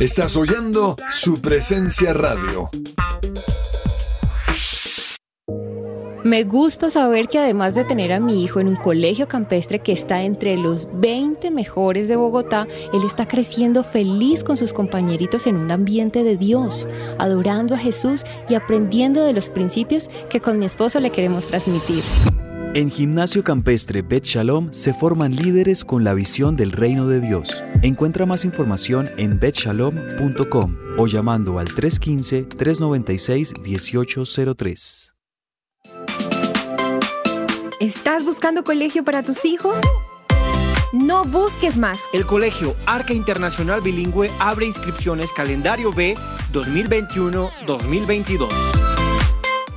Estás oyendo su presencia radio. Me gusta saber que además de tener a mi hijo en un colegio campestre que está entre los 20 mejores de Bogotá, él está creciendo feliz con sus compañeritos en un ambiente de Dios, adorando a Jesús y aprendiendo de los principios que con mi esposo le queremos transmitir. En Gimnasio Campestre Bet Shalom se forman líderes con la visión del reino de Dios. Encuentra más información en betshalom.com o llamando al 315-396-1803. ¿Estás buscando colegio para tus hijos? No busques más. El Colegio Arca Internacional Bilingüe abre inscripciones calendario B 2021-2022.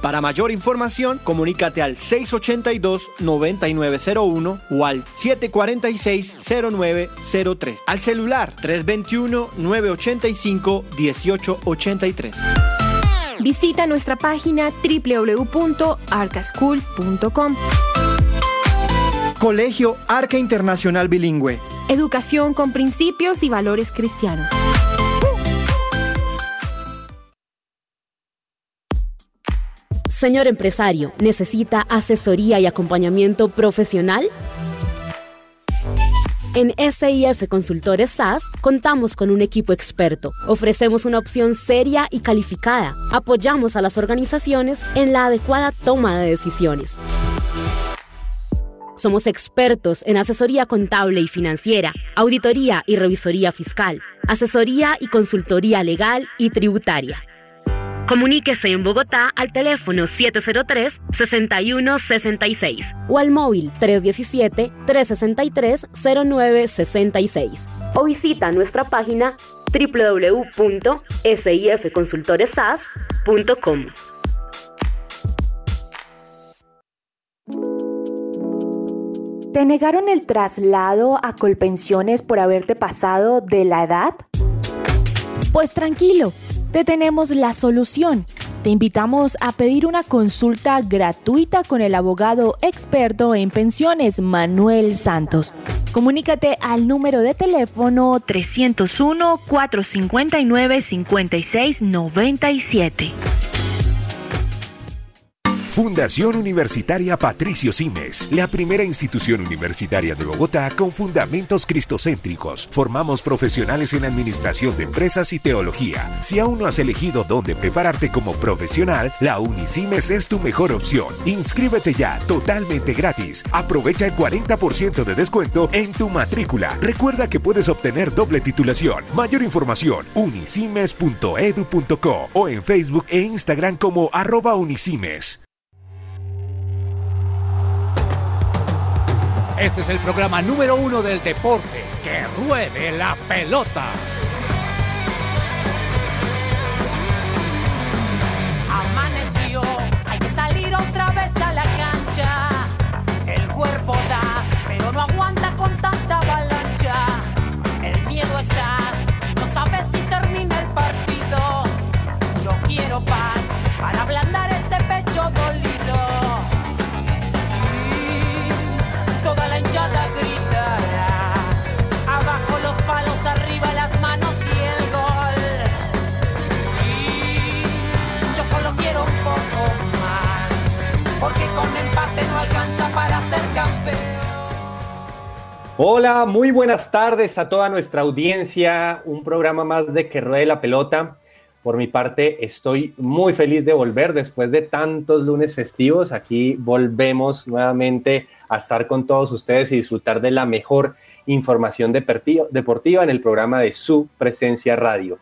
Para mayor información, comunícate al 682-9901 o al 746-0903. Al celular 321-985-1883. Visita nuestra página www.arcaschool.com. Colegio Arca Internacional Bilingüe. Educación con principios y valores cristianos. Señor empresario, ¿necesita asesoría y acompañamiento profesional? En SIF Consultores SAS contamos con un equipo experto. Ofrecemos una opción seria y calificada. Apoyamos a las organizaciones en la adecuada toma de decisiones. Somos expertos en asesoría contable y financiera, auditoría y revisoría fiscal, asesoría y consultoría legal y tributaria. Comuníquese en Bogotá al teléfono 703-6166 o al móvil 317-363-0966 o visita nuestra página www.sifconsultoresas.com. ¿Te negaron el traslado a Colpensiones por haberte pasado de la edad? Pues tranquilo, te tenemos la solución. Te invitamos a pedir una consulta gratuita con el abogado experto en pensiones Manuel Santos. Comunícate al número de teléfono 301 459 5697. Fundación Universitaria Patricio Simes, la primera institución universitaria de Bogotá con fundamentos cristocéntricos. Formamos profesionales en administración de empresas y teología. Si aún no has elegido dónde prepararte como profesional, la Unisimes es tu mejor opción. Inscríbete ya, totalmente gratis. Aprovecha el 40% de descuento en tu matrícula. Recuerda que puedes obtener doble titulación. Mayor información, unisimes.edu.co o en Facebook e Instagram como arroba unisimes. Este es el programa número uno del deporte. ¡Que ruede la pelota! Amaneció, hay que salir otra vez a la cancha. El cuerpo da, pero no aguanta con tanta avalancha. El miedo está, Hola, muy buenas tardes a toda nuestra audiencia. Un programa más de Que Ruede la Pelota. Por mi parte, estoy muy feliz de volver después de tantos lunes festivos. Aquí volvemos nuevamente a estar con todos ustedes y disfrutar de la mejor información deportiva en el programa de su presencia radio.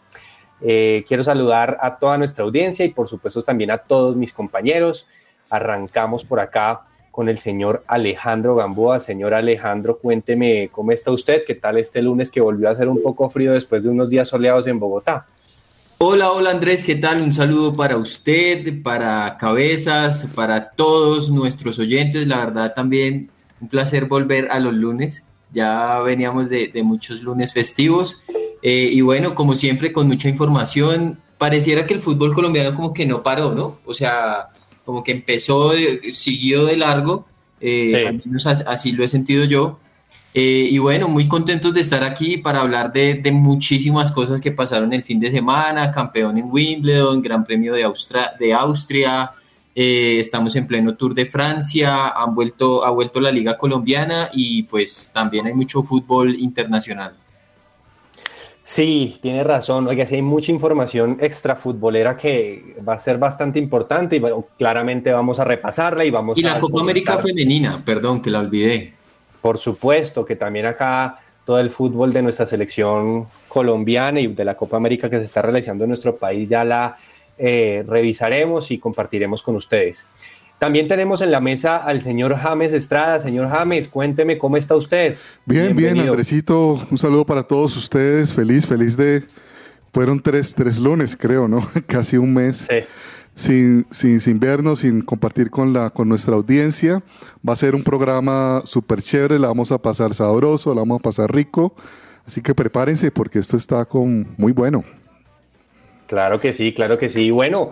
Eh, quiero saludar a toda nuestra audiencia y por supuesto también a todos mis compañeros. Arrancamos por acá con el señor Alejandro Gamboa. Señor Alejandro, cuénteme cómo está usted, qué tal este lunes que volvió a hacer un poco frío después de unos días soleados en Bogotá. Hola, hola Andrés, ¿qué tal? Un saludo para usted, para Cabezas, para todos nuestros oyentes. La verdad también un placer volver a los lunes. Ya veníamos de, de muchos lunes festivos. Eh, y bueno, como siempre, con mucha información. Pareciera que el fútbol colombiano como que no paró, ¿no? O sea, como que empezó, de- siguió de largo. eh, Sí. al menos as- así lo he sentido yo. Eh, y bueno, muy contentos de estar aquí para hablar de, muchísimas cosas que pasaron el fin de semana, campeón en Wimbledon, Gran Premio de, de Austria, eh, estamos en pleno Tour de Francia, han vuelto, ha vuelto la Liga Colombiana y pues también hay mucho fútbol internacional. Sí, tiene razón. Oiga, sí hay mucha información extrafutbolera que va a ser bastante importante y claramente vamos a repasarla y vamos y la Copa América Femenina, perdón, que la olvidé. Por supuesto que también acá todo el fútbol de nuestra selección colombiana y de la Copa América que se está realizando en nuestro país ya la eh, revisaremos y compartiremos con ustedes. También tenemos en la mesa al señor James Estrada. Señor James, cuénteme cómo está usted. Bien, bien, Andresito. Un saludo para todos ustedes. Feliz, feliz de... Fueron tres, tres lunes, creo, ¿no? Casi un mes. Sí sin, sin, sin, vernos, sin compartir con, la, con nuestra audiencia. Va a ser un programa súper chévere, la vamos a pasar sabroso, la vamos a pasar rico. Así que prepárense porque esto está con muy bueno. Claro que sí, claro que sí. Bueno,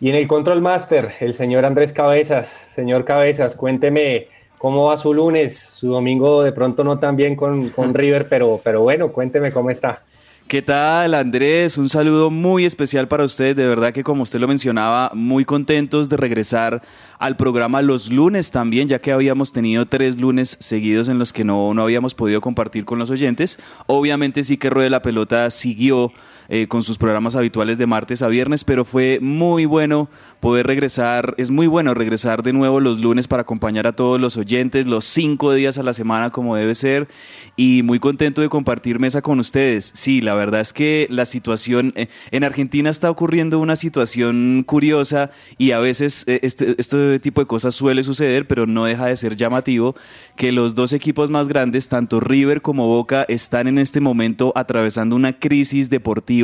y en el Control Master, el señor Andrés Cabezas. Señor Cabezas, cuénteme cómo va su lunes, su domingo de pronto no tan bien con, con River, pero, pero bueno, cuénteme cómo está. ¿Qué tal Andrés? Un saludo muy especial para usted. De verdad que como usted lo mencionaba, muy contentos de regresar al programa los lunes también, ya que habíamos tenido tres lunes seguidos en los que no, no habíamos podido compartir con los oyentes. Obviamente sí que Ruede la Pelota siguió eh, con sus programas habituales de martes a viernes, pero fue muy bueno poder regresar, es muy bueno regresar de nuevo los lunes para acompañar a todos los oyentes, los cinco días a la semana como debe ser, y muy contento de compartir mesa con ustedes. Sí, la verdad es que la situación, eh, en Argentina está ocurriendo una situación curiosa y a veces eh, este, este tipo de cosas suele suceder, pero no deja de ser llamativo que los dos equipos más grandes, tanto River como Boca, están en este momento atravesando una crisis deportiva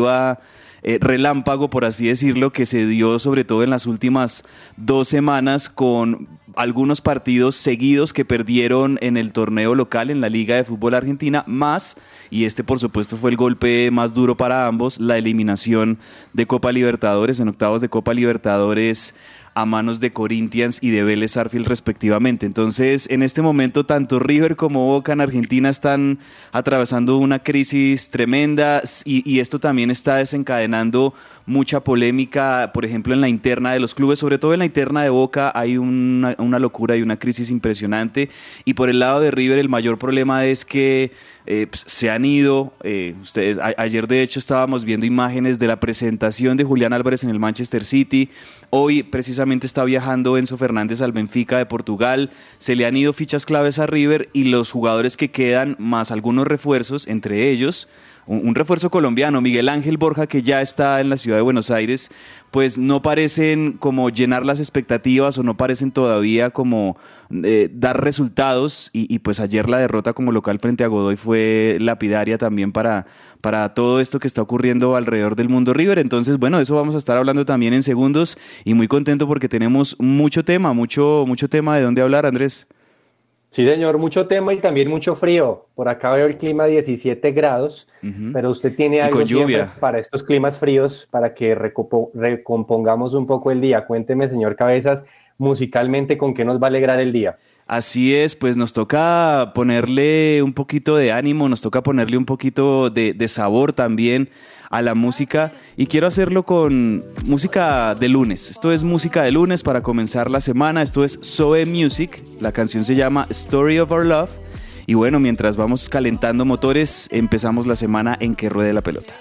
eh, relámpago, por así decirlo, que se dio sobre todo en las últimas dos semanas con algunos partidos seguidos que perdieron en el torneo local en la Liga de Fútbol Argentina, más, y este por supuesto fue el golpe más duro para ambos, la eliminación de Copa Libertadores en octavos de Copa Libertadores a manos de Corinthians y de Vélez Arfield respectivamente. Entonces, en este momento, tanto River como Boca en Argentina están atravesando una crisis tremenda y, esto también está desencadenando mucha polémica, por ejemplo, en la interna de los clubes, sobre todo en la interna de Boca hay una, locura y una crisis impresionante. Y por el lado de River, el mayor problema es que eh, pues, se han ido. Eh, ustedes, ayer de hecho estábamos viendo imágenes de la presentación de Julián Álvarez en el Manchester City. Hoy precisamente está viajando Enzo Fernández al Benfica de Portugal. Se le han ido fichas claves a River y los jugadores que quedan, más algunos refuerzos, entre ellos un, refuerzo colombiano, Miguel Ángel Borja, que ya está en la ciudad de Buenos Aires, pues no parecen como llenar las expectativas o no parecen todavía como eh, dar resultados y, pues ayer la derrota como local frente a Godoy fue lapidaria también para, para todo esto que está ocurriendo alrededor del mundo River. Entonces, bueno, eso vamos a estar hablando también en segundos y muy contento porque tenemos mucho tema, mucho, mucho tema de dónde hablar, Andrés. Sí, señor, mucho tema y también mucho frío. Por acá veo el clima 17 grados, pero usted tiene algo para estos climas fríos para que recompongamos un poco el día. Cuénteme, señor Cabezas, musicalmente, ¿con qué nos va a alegrar el día? Así es, pues nos toca ponerle un poquito de ánimo, nos toca ponerle un poquito de, de sabor también a la música y quiero hacerlo con música de lunes. Esto es música de lunes para comenzar la semana. Esto es Zoe Music. La canción se llama Story of Our Love. Y bueno, mientras vamos calentando motores, empezamos la semana en que ruede la pelota.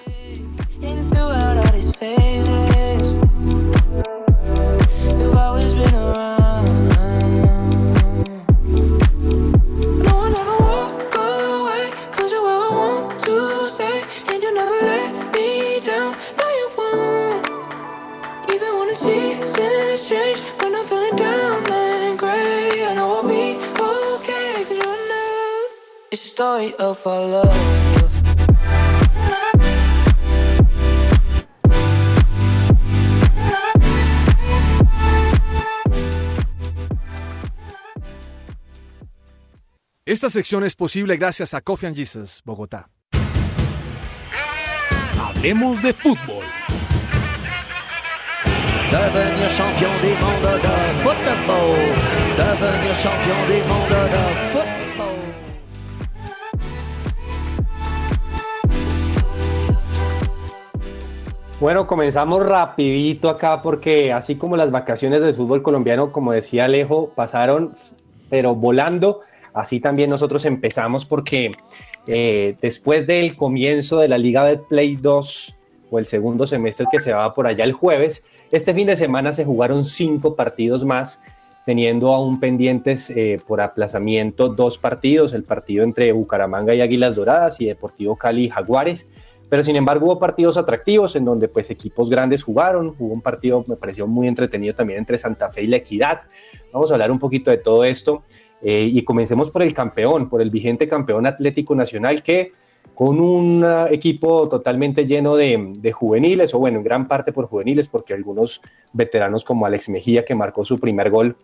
Story of our love. Esta sección es posible gracias a Coffee and Jesus, Bogotá. Hablemos de fútbol. Devenir champion des mondes de football. Devenir champion des mondes de football. Bueno, comenzamos rapidito acá porque así como las vacaciones del fútbol colombiano, como decía Alejo, pasaron pero volando, así también nosotros empezamos porque eh, después del comienzo de la Liga de Play 2 o el segundo semestre que se va por allá el jueves, este fin de semana se jugaron cinco partidos más, teniendo aún pendientes eh, por aplazamiento dos partidos, el partido entre Bucaramanga y Águilas Doradas y Deportivo Cali y Jaguares pero sin embargo hubo partidos atractivos en donde pues equipos grandes jugaron, hubo un partido me pareció muy entretenido también entre Santa Fe y La Equidad. Vamos a hablar un poquito de todo esto eh, y comencemos por el campeón, por el vigente campeón Atlético Nacional que con un equipo totalmente lleno de, de, juveniles, o bueno, en gran parte por juveniles, porque algunos veteranos como Alex Mejía, que marcó su primer gol,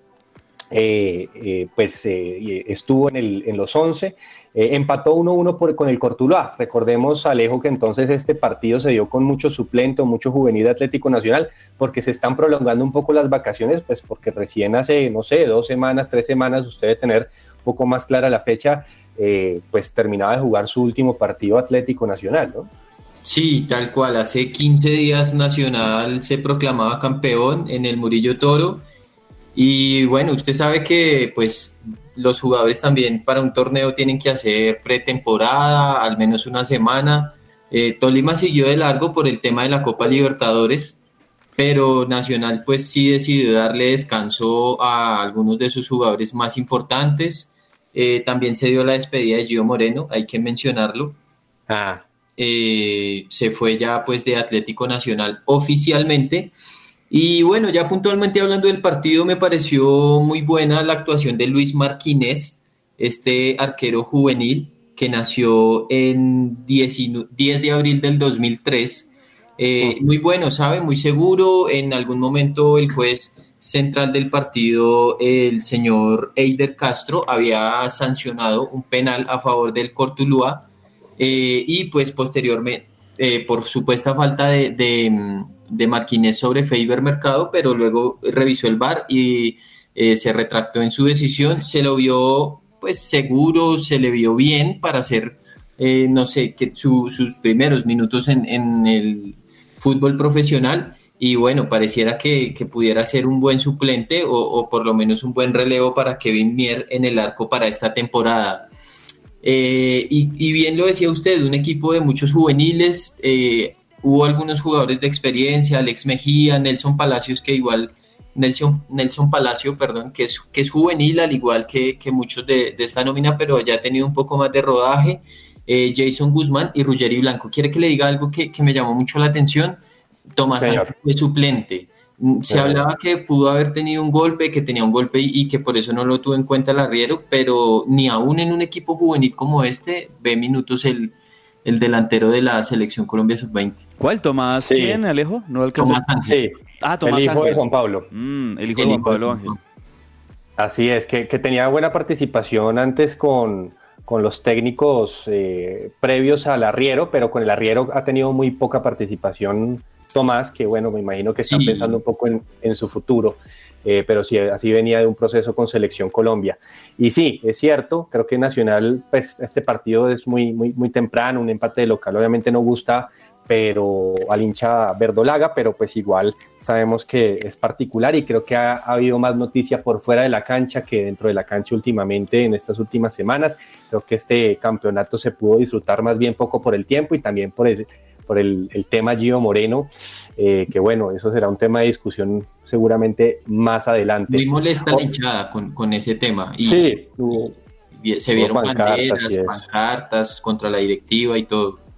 pues eh, estuvo en, el, en, los 11, empató 1-1 con el Cortuluá. Recordemos, Alejo, que entonces este partido se dio con mucho suplente, mucho juvenil de Atlético Nacional, porque se están prolongando un poco las vacaciones, pues porque recién hace, no sé, dos semanas, tres semanas, usted debe tener un poco más clara la fecha, pues terminaba de jugar su último partido Atlético Nacional, ¿no? Sí, tal cual. Hace 15 días Nacional se proclamaba campeón en el Murillo Toro y bueno, usted sabe que pues los jugadores también para un torneo tienen que hacer pretemporada, al menos una semana. Eh, Tolima siguió de largo por el tema de la Copa Libertadores, pero Nacional pues sí decidió darle descanso a algunos de sus jugadores más importantes. Eh, también se dio la despedida de Gio Moreno, hay que mencionarlo. Ah. Eh, se fue ya pues de Atlético Nacional oficialmente. Y bueno, ya puntualmente hablando del partido, me pareció muy buena la actuación de Luis Marquínez, este arquero juvenil que nació en 10, de abril del 2003. Eh, muy bueno, ¿sabe? Muy seguro. En algún momento el juez central del partido, el señor Eider Castro, había sancionado un penal a favor del Cortulúa eh, y pues posteriormente, eh, por supuesta falta de de Marquínez sobre Faber Mercado, pero luego revisó el VAR y eh, se retractó en su decisión. Se lo vio pues seguro, se le vio bien para hacer, eh, no sé, que sus primeros minutos en, el fútbol profesional. Y bueno, pareciera que, pudiera ser un buen suplente o, por lo menos un buen relevo para Kevin Mier en el arco para esta temporada. Eh, y, bien lo decía usted, un equipo de muchos juveniles, Hubo algunos jugadores de experiencia, Alex Mejía, Nelson Palacios, que igual, Nelson, Nelson Palacio, perdón, que es, que es juvenil, al igual que, muchos de, esta nómina, pero ya ha tenido un poco más de rodaje. Eh, Jason Guzmán y Ruggeri Blanco. ¿Quiere que le diga algo que, me llamó mucho la atención? Tomás fue suplente. Mm, se hablaba que pudo haber tenido un golpe, que tenía un golpe y, que por eso no lo tuvo en cuenta el arriero, pero ni aún en un equipo juvenil como este ve minutos el, el delantero de la selección Colombia sub-20. ¿Cuál? ¿Tomás quién, Alejo? No Tomás Sí. Ah, Tomás El hijo de Juan Pablo. Mm, el hijo de Juan Pablo Ángel. Así es, que, tenía buena participación antes con, con los técnicos eh, previos al arriero, pero con el arriero ha tenido muy poca participación Tomás, que bueno, me imagino que está pensando un poco en, en su futuro. Eh, pero sí, así venía de un proceso con Selección Colombia. Y sí, es cierto, creo que Nacional, pues este partido es muy, muy, muy temprano, un empate de local obviamente no gusta, pero al hincha verdolaga, pero pues igual sabemos que es particular y creo que ha, habido más noticia por fuera de la cancha que dentro de la cancha últimamente en estas últimas semanas. Creo que este campeonato se pudo disfrutar más bien poco por el tiempo y también por el, por el, tema Gio Moreno, eh, que bueno, eso será un tema de discusión seguramente más adelante. Muy molesta la hinchada con, ese tema. Y, sí, se vieron pancartas, pancartas contra la directiva y todo.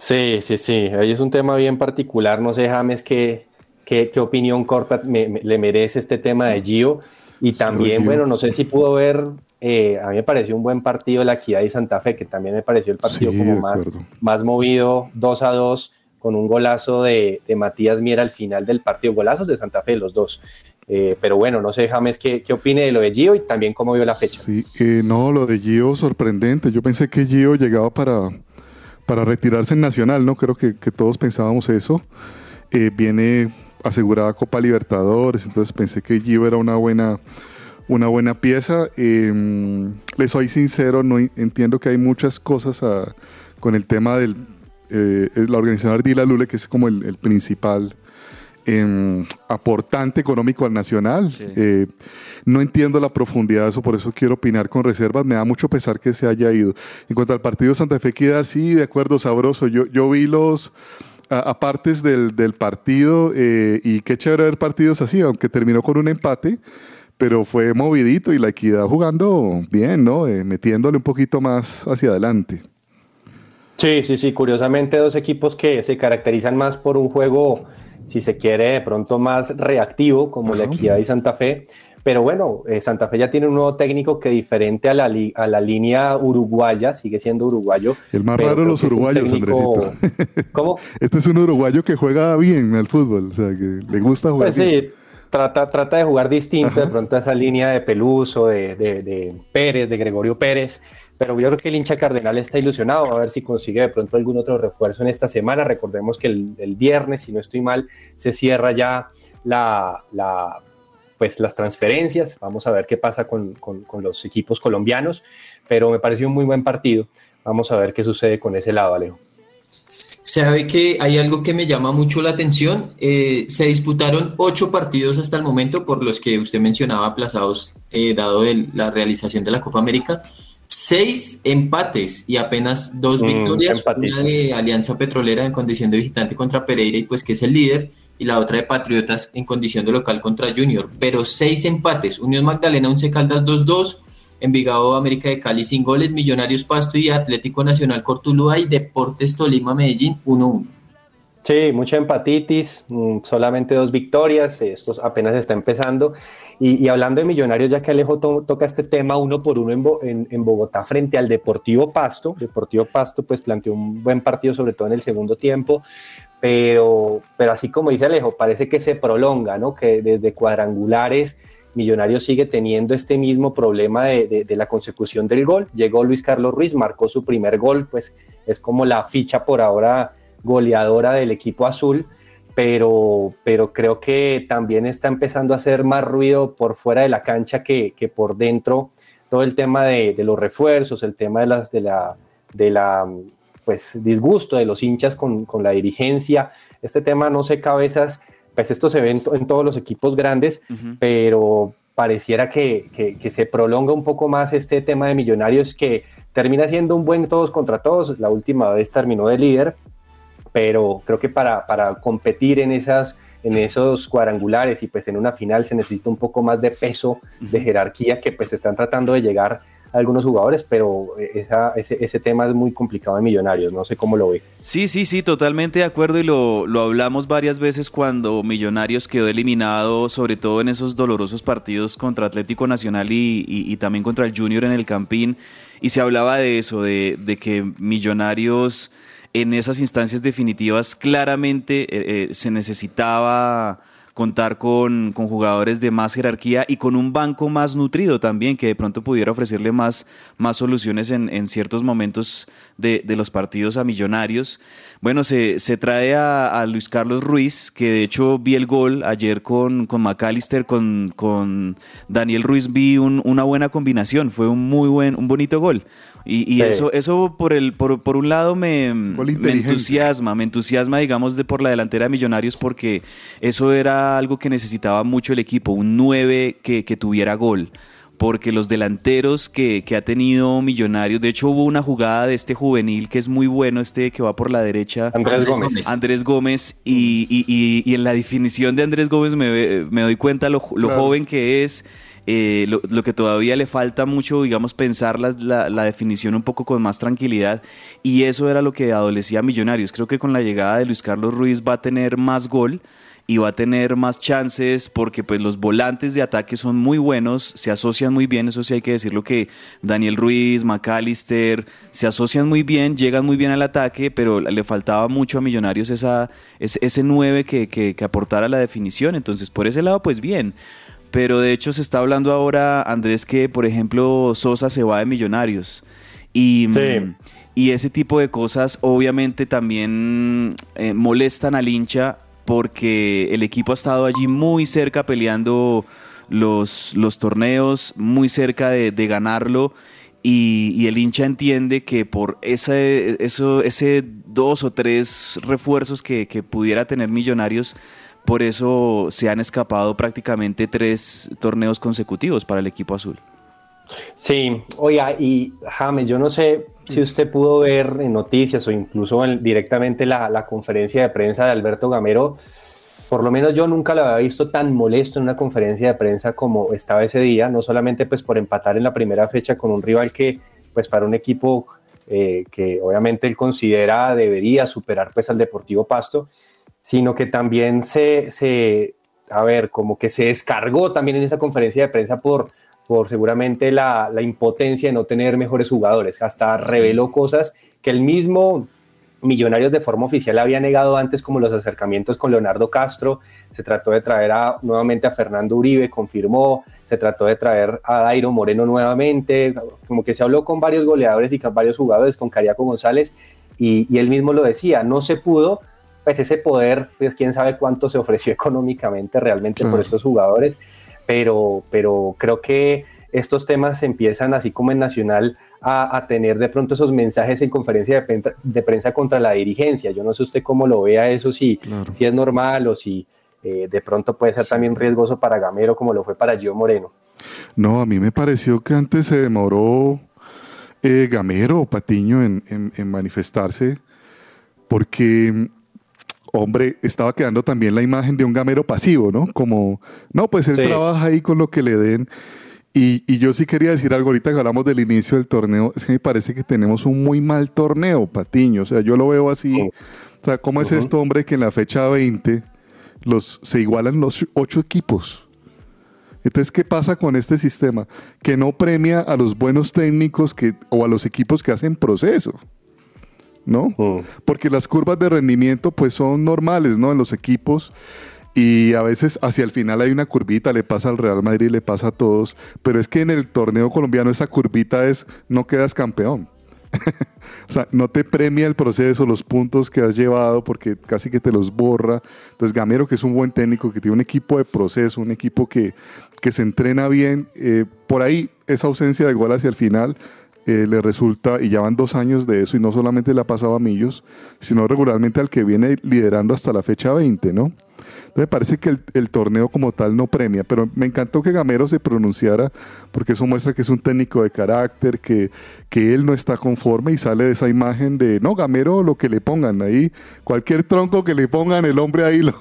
Sí, sí, sí. Ahí es un tema bien particular. No sé, James, qué, qué, opinión corta le merece este tema de Gio. Y también, bueno, no sé si pudo ver eh, a mí me pareció un buen partido la Equidad y Santa Fe, que también me pareció el partido como más, más movido, 2 a 2, con un golazo de, Matías Miera al final del partido, golazos de Santa Fe, los dos. Eh, pero bueno, no sé, James, ¿qué, ¿qué opine de lo de Gio y también cómo vio la fecha? Sí, eh, no, lo de Gio sorprendente. Yo pensé que Gio llegaba para, para retirarse en Nacional, ¿no? Creo que, todos pensábamos eso. viene asegurada Copa Libertadores, entonces pensé que Gio era una buena una buena pieza. Eh, le soy sincero, no entiendo que hay muchas cosas con el tema del eh, la organización Ardila Lule, que es como el, principal em, aportante económico al Nacional. Eh, no entiendo la profundidad de eso, por eso quiero opinar con reservas. Me da mucho pesar que se haya ido. En cuanto al partido Santa Fe queda sí, de acuerdo, sabroso. Yo, yo vi los a, partes del, del partido y qué chévere ver partidos así, aunque terminó con un empate pero fue movidito y la equidad jugando bien, ¿no? Eh, metiéndole un poquito más hacia adelante. Sí, sí, sí, curiosamente dos equipos que se caracterizan más por un juego, si se quiere, de pronto más reactivo, como la Equidad y Santa Fe. Pero bueno, eh, Santa Fe ya tiene un nuevo técnico que diferente a la, a la línea uruguaya, sigue siendo uruguayo. El más raro de los uruguayos, Andresito. ¿Cómo? Este es un uruguayo que juega bien al fútbol, o sea, que le gusta jugar. Pues sí, trata, trata de jugar distinto de pronto a esa línea de Peluso, de, de, Pérez, de Gregorio Pérez. Pero yo creo que el hincha cardenal está ilusionado a ver si consigue de pronto algún otro refuerzo en esta semana. Recordemos que el, viernes, si no estoy mal, se cierra ya la, pues las transferencias. Vamos a ver qué pasa con, los equipos colombianos. Pero me pareció un muy buen partido. Vamos a ver qué sucede con ese lado, Alejo. Sabe que hay algo que me llama mucho la atención. Eh, se disputaron ocho partidos hasta el momento, por los que usted mencionaba aplazados, eh, dado la realización de la Copa América. Seis empates y apenas dos mm, victorias. Una de Alianza Petrolera en condición de visitante contra Pereira, y pues que es el líder, y la otra de Patriotas en condición de local contra Junior. Pero seis empates. Unión Magdalena, Once Caldas 2-2. Envigado América de Cali sin goles, Millonarios Pasto y Atlético Nacional Cortuluá y Deportes Tolima Medellín 1-1. Sí, mucha empatitis, mm, solamente dos victorias, esto apenas está empezando. Y, hablando de Millonarios, ya que Alejo toca este tema uno por uno en, Bogotá frente al Deportivo Pasto, Deportivo Pasto pues planteó un buen partido, sobre todo en el segundo tiempo, pero, pero así como dice Alejo, parece que se prolonga, ¿no? Que desde cuadrangulares Millonarios sigue teniendo este mismo problema de, la consecución del gol. Llegó Luis Carlos Ruiz, marcó su primer gol, pues es como la ficha por ahora goleadora del equipo azul, pero, pero creo que también está empezando a hacer más ruido por fuera de la cancha que, por dentro. Todo el tema de, los refuerzos, el tema de, las, de la, de la pues, disgusto de los hinchas con, con la dirigencia. Este tema no sé cabezas pues esto se ve en, todos los equipos grandes, pero pareciera que, se prolonga un poco más este tema de millonarios que termina siendo un buen todos contra todos. La última vez terminó de líder, pero creo que para, para competir en esas en esos cuadrangulares y pues en una final se necesita un poco más de peso, de jerarquía que pues están tratando de llegar algunos jugadores, pero esa, ese, tema es muy complicado en Millonarios, no sé cómo lo ve. Sí, sí, sí, totalmente de acuerdo y lo, lo hablamos varias veces cuando Millonarios quedó eliminado, sobre todo en esos dolorosos partidos contra Atlético Nacional y, también contra el Junior en el Campín, y se hablaba de eso, de, de que Millonarios en esas instancias definitivas claramente eh, eh, se necesitaba contar con, jugadores de más jerarquía y con un banco más nutrido también, que de pronto pudiera ofrecerle más, más soluciones en, ciertos momentos de, los partidos a millonarios. Bueno, se, trae a, Luis Carlos Ruiz, que de hecho vi el gol ayer con, con McAllister, con, con Daniel Ruiz vi una buena combinación, fue un muy buen, un bonito gol. Y, eso, eso por el, por, por un lado me, entusiasma, me entusiasma, digamos, de por la delantera de Millonarios, porque eso era algo que necesitaba mucho el equipo, un 9 que, tuviera gol porque los delanteros que, ha tenido Millonarios, de hecho hubo una jugada de este juvenil que es muy bueno, este que va por la derecha. Andrés Gómez. Andrés Gómez, y, en la definición de Andrés Gómez me, doy cuenta lo, lo joven que es eh, lo, que todavía le falta mucho, digamos, pensar la, la, definición un poco con más tranquilidad. Y eso era lo que adolecía Millonarios. Creo que con la llegada de Luis Carlos Ruiz va a tener más gol y va a tener más chances porque pues los volantes de ataque son muy buenos, se asocian muy bien, eso sí hay que decirlo que Daniel Ruiz, McAllister se asocian muy bien, llegan muy bien al ataque, pero le faltaba mucho a Millonarios esa, ese, 9 que, que, que aportara la definición, entonces por ese lado pues bien. Pero de hecho se está hablando ahora, Andrés, que por ejemplo Sosa se va de Millonarios. Y, y ese tipo de cosas obviamente también eh, molestan al hincha porque el equipo ha estado allí muy cerca peleando los, torneos, muy cerca de, ganarlo. Y, el hincha entiende que por ese dos o tres refuerzos que, que pudiera tener Millonarios. Por eso se han escapado prácticamente tres torneos consecutivos para el equipo azul. Sí, oiga, y James, yo no sé si usted pudo ver en noticias o incluso directamente la, conferencia de prensa de Alberto Gamero. Por lo menos yo nunca lo había visto tan molesto en una conferencia de prensa como estaba ese día, no solamente pues por empatar en la primera fecha con un rival que pues para un equipo eh, que obviamente él considera debería superar pues al Deportivo Pasto, sino que también se, se, a ver, como que se descargó también en esa conferencia de prensa por por seguramente la, impotencia de no tener mejores jugadores. Hasta reveló cosas que el mismo Millonarios de forma oficial había negado antes, como los acercamientos con Leonardo Castro. Se trató de traer a, nuevamente a Fernando Uribe, confirmó. Se trató de traer a Dairo Moreno nuevamente. Como que se habló con varios goleadores y con varios jugadores, con Cariaco González, y, él mismo lo decía, no se pudo. Pues ese poder, pues quién sabe cuánto se ofreció económicamente realmente por estos jugadores pero, pero creo que estos temas empiezan, así como en Nacional, a, tener de pronto esos mensajes en conferencia de, prensa contra la dirigencia. Yo no sé usted cómo lo vea eso, si, si es normal o si eh, de pronto puede ser también riesgoso para Gamero como lo fue para Gio Moreno. No, a mí me pareció que antes se demoró eh, Gamero o Patiño en, en manifestarse porque hombre, estaba quedando también la imagen de un gamero pasivo, ¿no? Como, no, pues él trabaja ahí con lo que le den. Y, yo sí quería decir algo ahorita que hablamos del inicio del torneo, es que me parece que tenemos un muy mal torneo, Patiño. O sea, yo lo veo así. O sea, ¿cómo es esto, hombre, que en la fecha 20 los, se igualan los ocho equipos? Entonces, ¿qué pasa con este sistema? Que no premia a los buenos técnicos que, o a los equipos que hacen proceso. ¿No? Mm. Porque las curvas de rendimiento pues son normales, ¿no? En los equipos y a veces hacia el final hay una curvita, le pasa al Real Madrid, le pasa a todos, pero es que en el torneo colombiano esa curvita es no quedas campeón. o sea, no te premia el proceso, los puntos que has llevado, porque casi que te los borra. Entonces, Gamero, que es un buen técnico, que tiene un equipo de proceso, un equipo que, que se entrena bien, eh, por ahí esa ausencia de gol hacia el final eh, le resulta, y ya van dos años de eso, y no solamente le ha pasado a Millos, sino regularmente al que viene liderando hasta la fecha 20, ¿no? Entonces parece que el, torneo como tal no premia, pero me encantó que Gamero se pronunciara, porque eso muestra que es un técnico de carácter, que, que él no está conforme y sale de esa imagen de, no, Gamero lo que le pongan ahí, cualquier tronco que le pongan, el hombre ahí lo,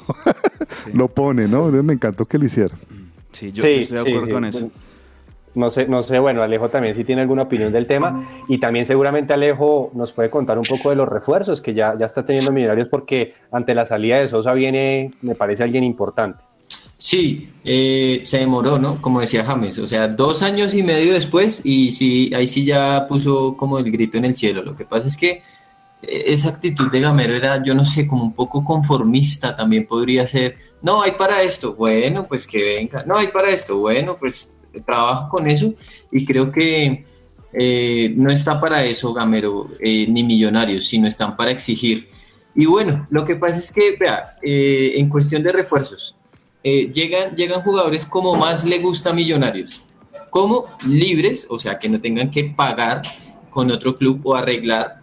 lo pone, ¿no? Entonces me encantó que lo hiciera. Sí, yo estoy de acuerdo con eso. No sé, no sé, bueno, Alejo también si tiene alguna opinión del tema y también seguramente Alejo nos puede contar un poco de los refuerzos que ya, ya está teniendo Millonarios porque ante la salida de Sosa viene, me parece, alguien importante. Sí, eh, se demoró, ¿no? Como decía James, o sea, dos años y medio después y sí, ahí sí ya puso como el grito en el cielo. Lo que pasa es que eh, esa actitud de Gamero era, yo no sé, como un poco conformista también podría ser. No, hay para esto, bueno, pues que venga. No, hay para esto, bueno, pues trabajo con eso y creo que eh, no está para eso Gamero eh, ni Millonarios, sino están para exigir. Y bueno, lo que pasa es que, vea, eh, en cuestión de refuerzos, llegan, llegan jugadores como más le gusta Millonarios, como libres, o sea, que no tengan que pagar con otro club o arreglar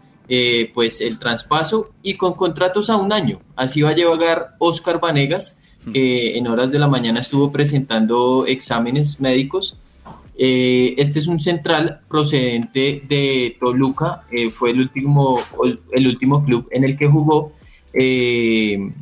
pues el traspaso y con contratos a un año. Así va a llevar Oscar Vanegas, que en horas de la mañana estuvo presentando exámenes médicos. Eh, este es un central procedente de Toluca, eh, fue el último, el último club en el que jugó. Eh,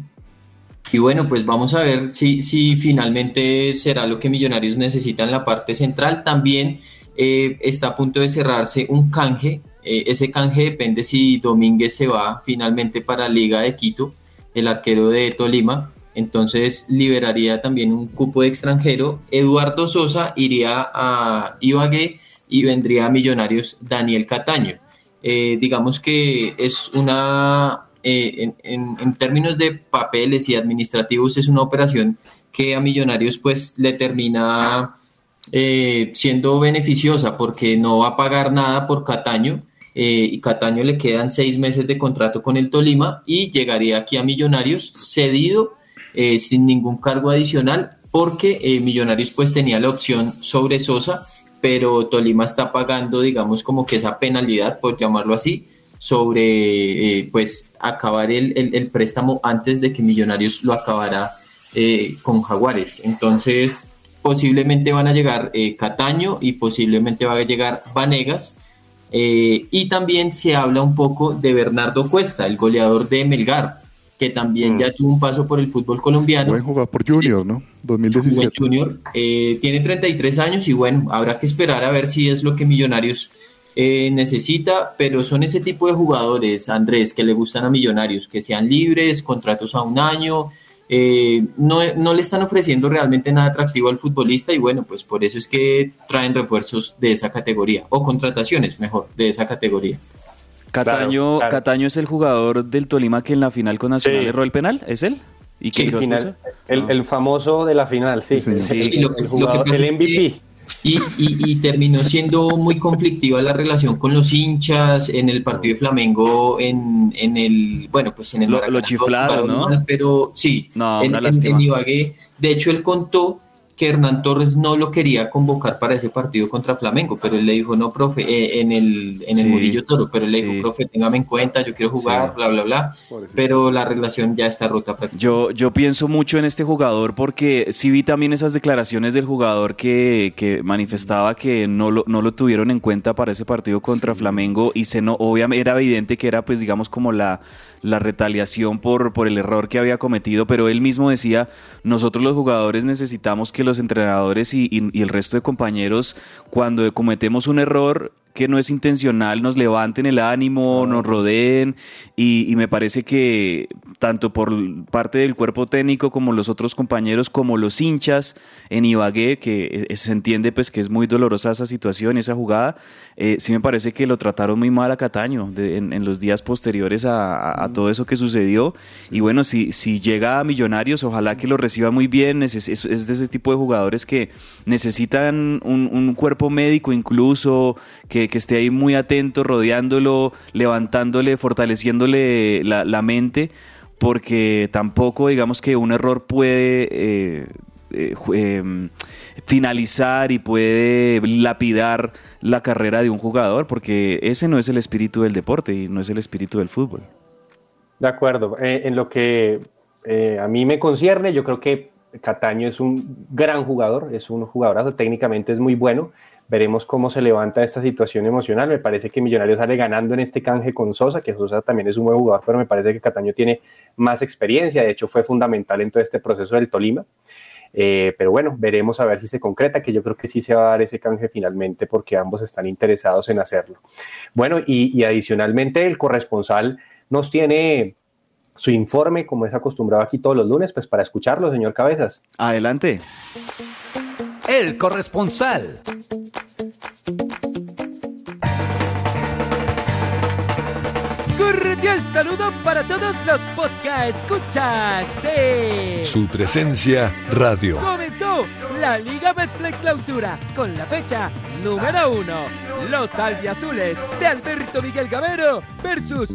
y bueno, pues vamos a ver si, si finalmente será lo que Millonarios necesita en la parte central. También está a punto de cerrarse un canje. ese canje depende si Domínguez se va finalmente para Liga de Quito, el arquero de Tolima entonces liberaría también un cupo de extranjero. Eduardo Sosa iría a Ibagué y vendría a Millonarios Daniel Cataño. Eh, digamos que es una, eh, en, términos de papeles y administrativos, es una operación que a Millonarios pues le termina eh, siendo beneficiosa porque no va a pagar nada por Cataño. y Cataño le quedan seis meses de contrato con el Tolima y llegaría aquí a Millonarios cedido eh, sin ningún cargo adicional porque eh, Millonarios pues tenía la opción sobre Sosa, pero Tolima está pagando digamos como que esa penalidad, por llamarlo así, sobre eh, pues acabar el, el, préstamo antes de que Millonarios lo acabara con Jaguares. Entonces, posiblemente van a llegar Cataño y posiblemente va a llegar Vanegas. y también se habla un poco de Bernardo Cuesta, el goleador de Melgar, que también mm. ya tuvo un paso por el fútbol colombiano. Buen jugador por Junior, ¿no? 2017. Junior. tiene 33 años y bueno, habrá que esperar a ver si es lo que Millonarios eh, necesita, pero son ese tipo de jugadores, Andrés, que le gustan a millonarios, que sean libres, contratos a un año, eh, no, no, le están ofreciendo realmente nada atractivo al futbolista y bueno, pues por eso es que traen refuerzos de esa categoría, o contrataciones, mejor, de esa categoría. Cataño, Cataño es el jugador del Tolima que en la final con Nacional erró el penal, ¿es él? ¿Y qué final, el, el, famoso de la final, sí, el, jugador, el MVP. Y, terminó siendo muy conflictiva la relación con los hinchas en el partido de Flamengo, en, el, bueno, pues en el... Lo, lo chiflado, ¿no? Pero sí, en, en Ibagué. De hecho, él contó que Hernán Torres no lo quería convocar para ese partido contra Flamengo, pero él le dijo, no, profe, eh, en el, en el Murillo Toro, pero él le dijo, profe, téngame en cuenta, yo quiero jugar, bla, bla, bla, pero la relación ya está rota Yo, yo pienso mucho en este jugador porque sí vi también esas declaraciones del jugador que, que manifestaba que no lo, no lo tuvieron en cuenta para ese partido contra Flamengo y se no, obviamente era evidente que era pues digamos como la la retaliación por, por el error que había cometido, pero él mismo decía, nosotros los jugadores necesitamos que los entrenadores y, y el resto de compañeros, cuando cometemos un error, que no es intencional nos levanten el ánimo, nos rodeen y, me parece que tanto por parte del cuerpo técnico como los otros compañeros, como los hinchas en Ibagué, que se entiende pues que es muy dolorosa esa situación, esa jugada, eh, sí me parece que lo trataron muy mal a Cataño en, los días posteriores a, todo eso que sucedió. Y bueno, si, si llega a Millonarios, ojalá que lo reciba muy bien, es, es, de ese tipo de jugadores que necesitan un, un cuerpo médico incluso, que que, esté ahí muy atento, rodeándolo, levantándole, fortaleciéndole la, mente, porque tampoco digamos que un error puede eh, eh, em, finalizar y puede lapidar la carrera de un jugador, porque ese no es el espíritu del deporte y no es el espíritu del fútbol. De acuerdo. Eh, en lo que a mí me concierne, yo creo que Cataño es un gran jugador, es un jugadorazo, técnicamente es muy bueno. Veremos cómo se levanta esta situación emocional. Me parece que Millonarios sale ganando en este canje con Sosa, que Sosa también es un buen jugador, pero me parece que Cataño tiene más experiencia. De hecho, fue fundamental en todo este proceso del Tolima. Eh, pero bueno, veremos a ver si se concreta, que yo creo que sí se va a dar ese canje finalmente porque ambos están interesados en hacerlo. Bueno, y, y adicionalmente el corresponsal nos tiene su informe, como es acostumbrado aquí todos los lunes, pues para escucharlo, señor Cabezas. Adelante. El corresponsal. Cordial saludo para todos los podcast escuchas de su presencia radio. Comenzó la Liga Betplay Clausura con la fecha número uno. Los albiazules de Alberto Miguel Gamero versus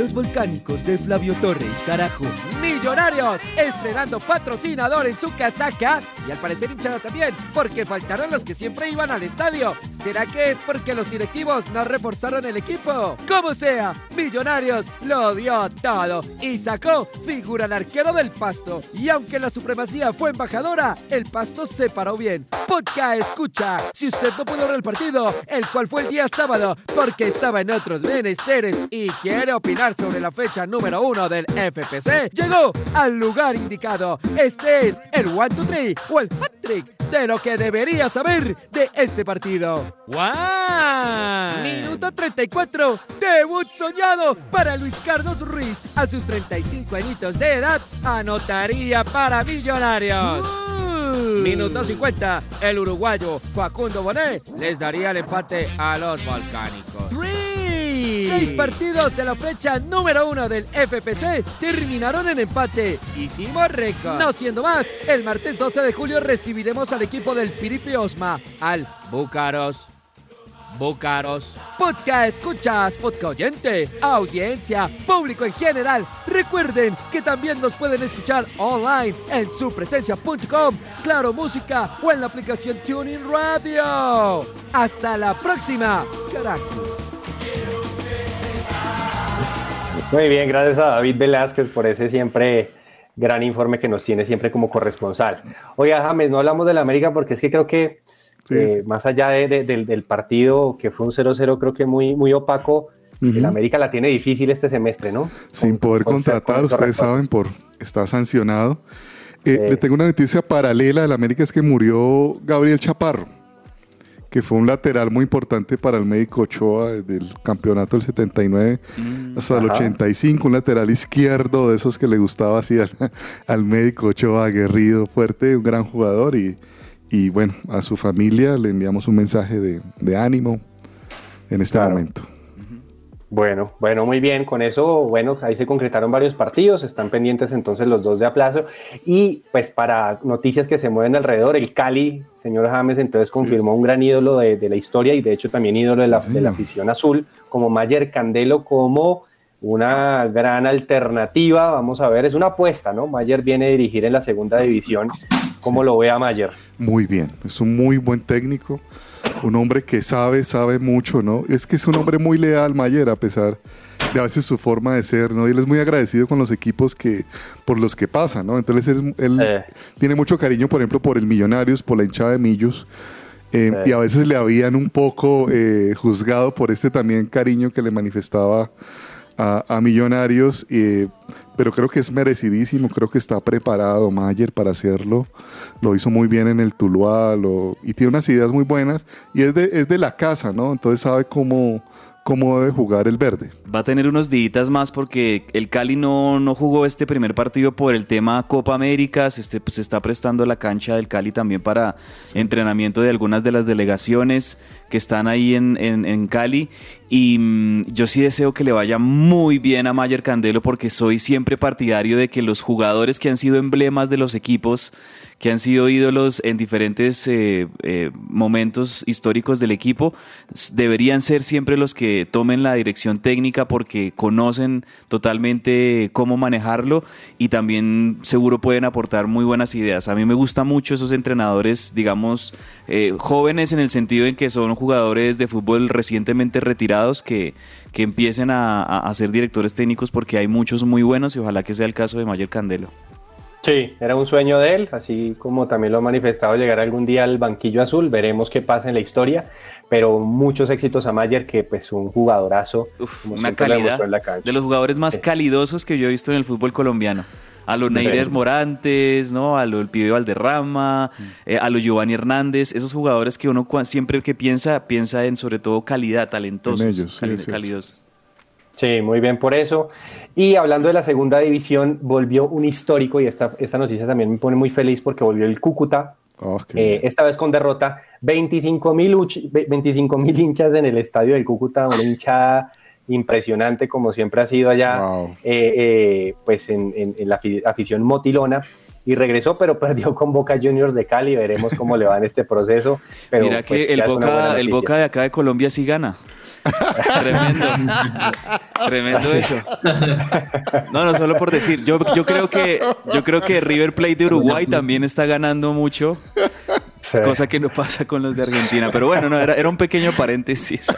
los volcánicos de Flavio Torres, carajo. Millonarios, estrenando patrocinador en su casaca y al parecer hinchada también, porque faltaron los que siempre iban al estadio. ¿Será que es porque los directivos no reforzaron el equipo? Como sea, Millonarios lo dio todo y sacó figura al arquero del Pasto. Y aunque la supremacía fue embajadora, el Pasto se paró bien. Podcast escucha, si usted no pudo ver el partido, el cual fue el día sábado, porque estaba en otros menesteres y quiere opinar sobre la fecha número uno del FPC, llegó al lugar indicado. Este es el 1, 2, 3 o el hat-trick de lo que debería saber de este partido. ¡Wow! Minuto 34, debut soñado para Luis Carlos Ruiz. A sus 35 añitos de edad, anotaría para Millonarios. Minuto 50, el uruguayo Facundo Bonet les daría el empate a los volcánicos. Seis partidos de la fecha número uno del FPC terminaron en empate. Hicimos récord. No siendo más, el martes 12 de julio recibiremos al equipo del Piripi Osma, al Búcaros. Búcaros. Podcast escuchas, podcast oyentes, audiencia, público en general. Recuerden que también nos pueden escuchar online en supresencia.com, Claro Música o en la aplicación Tuning Radio. Hasta la próxima. Carajo. Muy bien, gracias a David Velázquez por ese siempre gran informe que nos tiene siempre como corresponsal. Oiga, James, no hablamos de la América porque es que creo que eh, más allá del, partido que fue un 0-0, creo que muy, muy opaco, el América la tiene difícil este semestre, ¿no? Sin poder contratar, ustedes saben, por está sancionado. Eh, le tengo una noticia paralela del América, es que murió Gabriel Chaparro que fue un lateral muy importante para el médico Ochoa desde el campeonato del 79 mm, hasta el 85, un lateral izquierdo de esos que le gustaba así al, médico Ochoa, aguerrido, fuerte, un gran jugador y, y, bueno, a su familia le enviamos un mensaje de, ánimo en este momento. Bueno, bueno, muy bien. Con eso, bueno, ahí se concretaron varios partidos, están pendientes entonces los dos de aplazo. Y pues para noticias que se mueven alrededor, el Cali, señor James, entonces confirmó un gran ídolo de, la historia y de hecho también ídolo de la, de la afición azul, como Mayer Candelo, como una gran alternativa. Vamos a ver, es una apuesta, ¿no? Mayer viene a dirigir en la segunda división. ¿Cómo lo ve a Mayer? Muy bien, es un muy buen técnico un hombre que sabe, sabe mucho, ¿no? Es que es un hombre muy leal, Mayer, a pesar de a veces su forma de ser, ¿no? Y él es muy agradecido con los equipos que, por los que pasa, ¿no? Entonces él, eh. tiene mucho cariño, por ejemplo, por el Millonarios, por la hinchada de Millos. Eh, y a veces le habían un poco eh, juzgado por este también cariño que le manifestaba a, Millonarios, pero creo que es merecidísimo, creo que está preparado Mayer para hacerlo, lo hizo muy bien en el Tuluá y tiene unas ideas muy buenas y es de, es de la casa, ¿no? Entonces sabe cómo, cómo debe jugar el verde. Va a tener unos días más porque el Cali no, no jugó este primer partido por el tema Copa América, se, se está prestando la cancha del Cali también para entrenamiento de algunas de las delegaciones que están ahí en, en, Cali. Y mm, yo sí deseo que le vaya muy bien a Mayer Candelo porque soy siempre partidario de que los jugadores que han sido emblemas de los equipos que han sido ídolos en diferentes eh, eh, momentos históricos del equipo, deberían ser siempre los que tomen la dirección técnica porque conocen totalmente cómo manejarlo y también seguro pueden aportar muy buenas ideas. A mí me gustan mucho esos entrenadores, digamos, eh, jóvenes en el sentido en que son jugadores de fútbol recientemente retirados que, que empiecen a, a ser directores técnicos porque hay muchos muy buenos y ojalá que sea el caso de Mayer Candelo. Sí, era un sueño de él, así como también lo ha manifestado llegar algún día al banquillo azul, veremos qué pasa en la historia, pero muchos éxitos a Mayer, que pues un jugadorazo, una calidad de los jugadores más calidosos que yo he visto en el fútbol colombiano. A los Neider Morantes, ¿no? A lo el pibe Valderrama, mm. eh, a los Giovanni Hernández, esos jugadores que uno siempre que piensa, piensa en sobre todo calidad, talentosos, ellos, calidosos. Sí, muy bien por eso. Y hablando de la segunda división, volvió un histórico y esta, esta noticia también me pone muy feliz porque volvió el Cúcuta, oh, eh, esta vez con derrota, 25 mil hinchas en el estadio del Cúcuta, una hinchada impresionante como siempre ha sido allá, eh, eh, pues en, en, la afición motilona y regresó, pero perdió con Boca Juniors de Cali. Veremos cómo le va en este proceso. Pero, Mira que pues, el, Boca, el Boca de acá de Colombia sí gana. Tremendo. Tremendo eso. No, no, solo por decir. Yo, yo, creo que, yo creo que River Plate de Uruguay también está ganando mucho. Cosa que no pasa con los de Argentina. Pero bueno, no, era, era un pequeño paréntesis.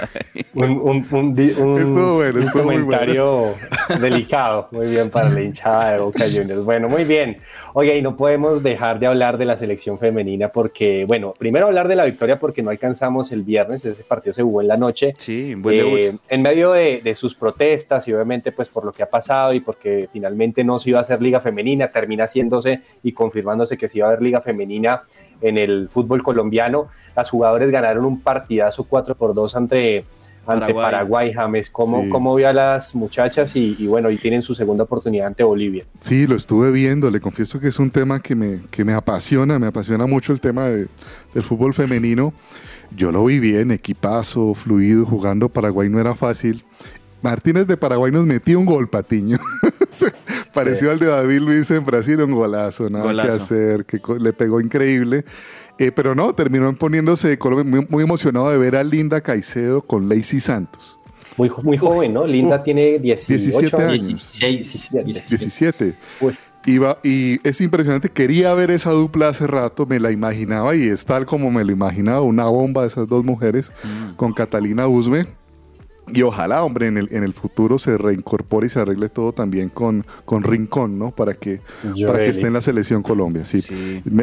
Un, un, un, comentario delicado. Muy bien para la hinchada de Boca Juniors. Bueno, muy bien. Oye, y no podemos dejar de hablar de la selección femenina porque, bueno, primero hablar de la victoria porque no alcanzamos el viernes, ese partido se jugó en la noche. Sí, buen eh, En medio de, de, sus protestas y obviamente pues por lo que ha pasado y porque finalmente no se iba a hacer liga femenina, termina haciéndose y confirmándose que se iba a haber liga femenina en el fútbol colombiano. Las jugadoras ganaron un partidazo 4 por 2 ante ante Paraguay, James. ¿Cómo, ¿Cómo vio a las muchachas y, bueno, y tienen su segunda oportunidad ante Bolivia? Sí, lo estuve viendo. Le confieso que es un tema que me, que me apasiona, me apasiona mucho el tema del fútbol femenino. Yo lo vi bien, equipazo, fluido, jugando. Paraguay no era fácil. Martínez de Paraguay nos metió un gol, Patiño. Pareció al de David Luis en Brasil, un golazo, nada que hacer, que le pegó increíble. Eh, pero no, terminó poniéndose muy, muy, emocionado de ver a Linda Caicedo con Lacey Santos. Muy, muy joven, ¿no? Linda tiene 17 años. 16, 17. Iba, y es impresionante, quería ver esa dupla hace rato, me la imaginaba y es tal como me lo imaginaba, una bomba de esas dos mujeres mm. con Catalina Usme y ojalá, hombre, en el, en el futuro se reincorpore y se arregle todo también con, con Rincón, ¿no? Para que, para que esté en la selección Colombia. Sí.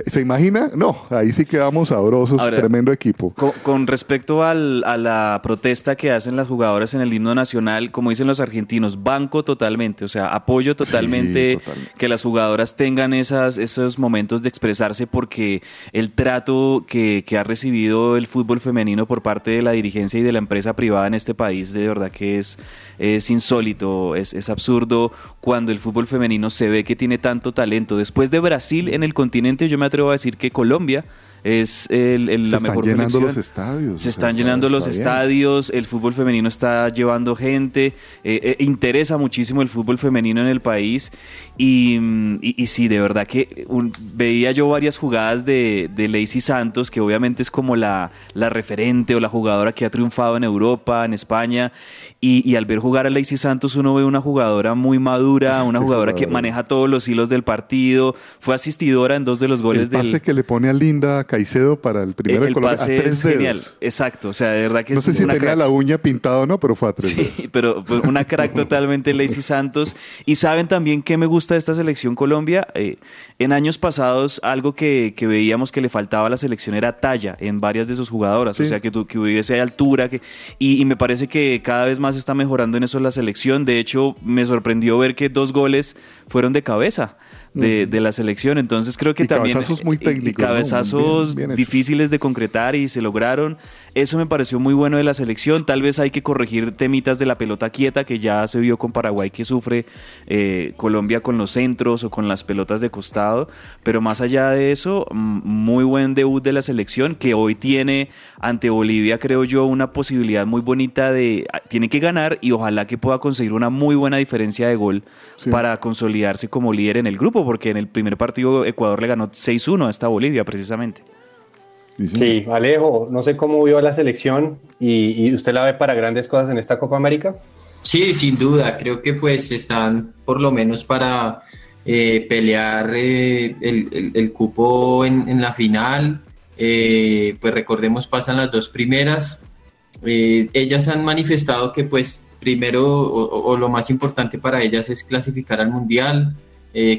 ¿Se imagina? No, ahí sí quedamos sabrosos, tremendo equipo. Con, respecto al, a la protesta que hacen las jugadoras en el himno nacional, como dicen los argentinos, banco totalmente, o sea, apoyo totalmente, que las jugadoras tengan esas, esos momentos de expresarse porque el trato que, que ha recibido el fútbol femenino por parte de la dirigencia y de la empresa privada en este país de verdad que es, es insólito, es, es absurdo cuando el fútbol femenino se ve que tiene tanto talento. Después de Brasil en el continente, yo me atrevo a decir que Colombia es el, el, la mejor están llenando los estadios. Se están llenando los estadios, el fútbol femenino está llevando gente, eh, eh, interesa muchísimo el fútbol femenino en el país y, y, sí, de verdad que veía yo varias jugadas de, de Lacey Santos, que obviamente es como la, la referente o la jugadora que ha triunfado en Europa, en España, y, al ver jugar a Lacey Santos uno ve una jugadora muy madura, una jugadora que maneja todos los hilos del partido, fue asistidora en dos de los goles el pase que le pone a Linda Caicedo para el primero el, pase es genial, exacto, o sea, de verdad que no sé si tenía la uña pintada o no, pero fue a tres Sí, pero una crack totalmente Lacey Santos. Y saben también que me gusta de esta selección Colombia. Eh, en años pasados, algo que, veíamos que le faltaba a la selección era talla en varias de sus jugadoras, o sea, que, que hubiese altura. Que, y, me parece que cada vez más está mejorando en eso la selección. De hecho, me sorprendió ver que dos goles fueron de cabeza de, la selección. Entonces creo que también... Cabezazos muy técnicos. Cabezazos difíciles de concretar y se lograron. Eso me pareció muy bueno de la selección. Tal vez hay que corregir temitas de la pelota quieta que ya se vio con Paraguay que sufre eh, Colombia con los centros o con las pelotas de costado. Pero más allá de eso, muy buen debut de la selección que hoy tiene ante Bolivia, creo yo, una posibilidad muy bonita de... Tiene que ganar y ojalá que pueda conseguir una muy buena diferencia de gol para consolidarse como líder en el grupo, porque en el primer partido Ecuador le ganó 6-1 a esta Bolivia precisamente. Sí, Alejo, no sé cómo vio la selección y, usted la ve para grandes cosas en esta Copa América. Sí, sin duda, creo que pues están por lo menos para eh, pelear eh, el, cupo en, la final. Eh, pues recordemos, pasan las dos primeras. ellas han manifestado que pues primero o, lo más importante para ellas es clasificar al Mundial,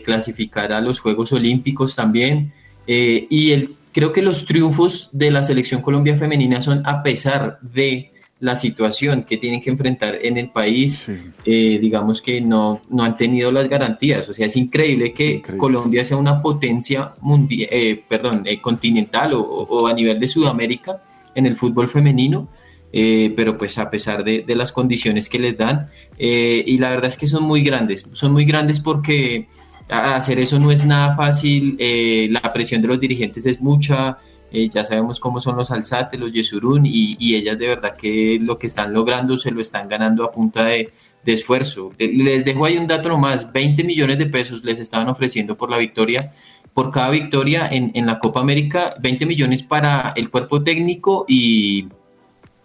clasificar a los Juegos Olímpicos también. y el Creo que los triunfos de la selección Colombia femenina son a pesar de la situación que tienen que enfrentar en el país, eh, digamos que no, no han tenido las garantías. O sea, es increíble que Colombia sea una potencia mundial, eh, perdón, eh, continental o, a nivel de Sudamérica en el fútbol femenino, pero pues a pesar de, de, las condiciones que les dan, y la verdad es que son muy grandes, son muy grandes porque hacer eso no es nada fácil, eh, la presión de los dirigentes es mucha, eh, ya sabemos cómo son los Alzate, los Yesurún, y, ellas de verdad que lo que están logrando se lo están ganando a punta de, esfuerzo. Eh, les dejo ahí un dato nomás, 20 millones de pesos les estaban ofreciendo por la victoria, por cada victoria en, en la Copa América, 20 millones para el cuerpo técnico y,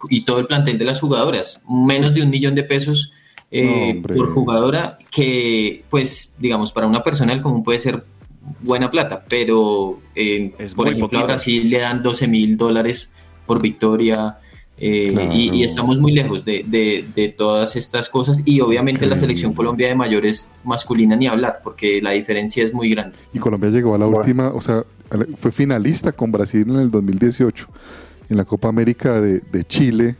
y todo el plantel de las jugadoras, menos de un millón de pesos eh, por jugadora, que pues digamos para una persona el común puede ser buena plata, pero eh, por ejemplo a Brasil le dan 12 mil dólares por victoria. Eh, y, estamos muy lejos de, todas estas cosas y obviamente la selección Colombia de mayores masculina ni hablar porque la diferencia es muy grande. Y Colombia llegó a la última, o sea, fue finalista con Brasil en el 2018 en la Copa América de, de Chile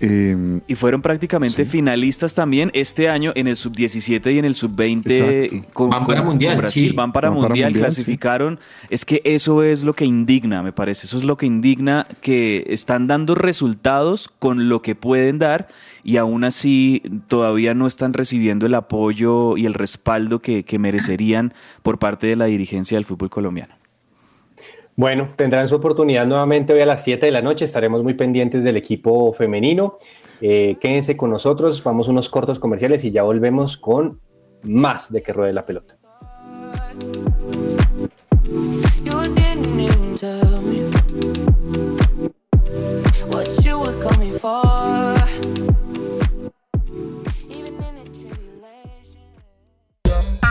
Em, y fueron prácticamente finalistas también este año en el sub-17 y en el sub-20 con, van para mundial, Brasil. Van para mundial, clasificaron. Es que eso es lo que indigna, me parece. Eso es lo que indigna que están dando resultados con lo que pueden dar y aún así todavía no están recibiendo el apoyo y el respaldo que merecerían por parte de la dirigencia del fútbol colombiano. Bueno, tendrán su oportunidad nuevamente hoy a las 7 de la noche. Estaremos muy pendientes del equipo femenino. Eh, quédense con nosotros, vamos unos cortos comerciales y ya volvemos con más de que ruede la pelota.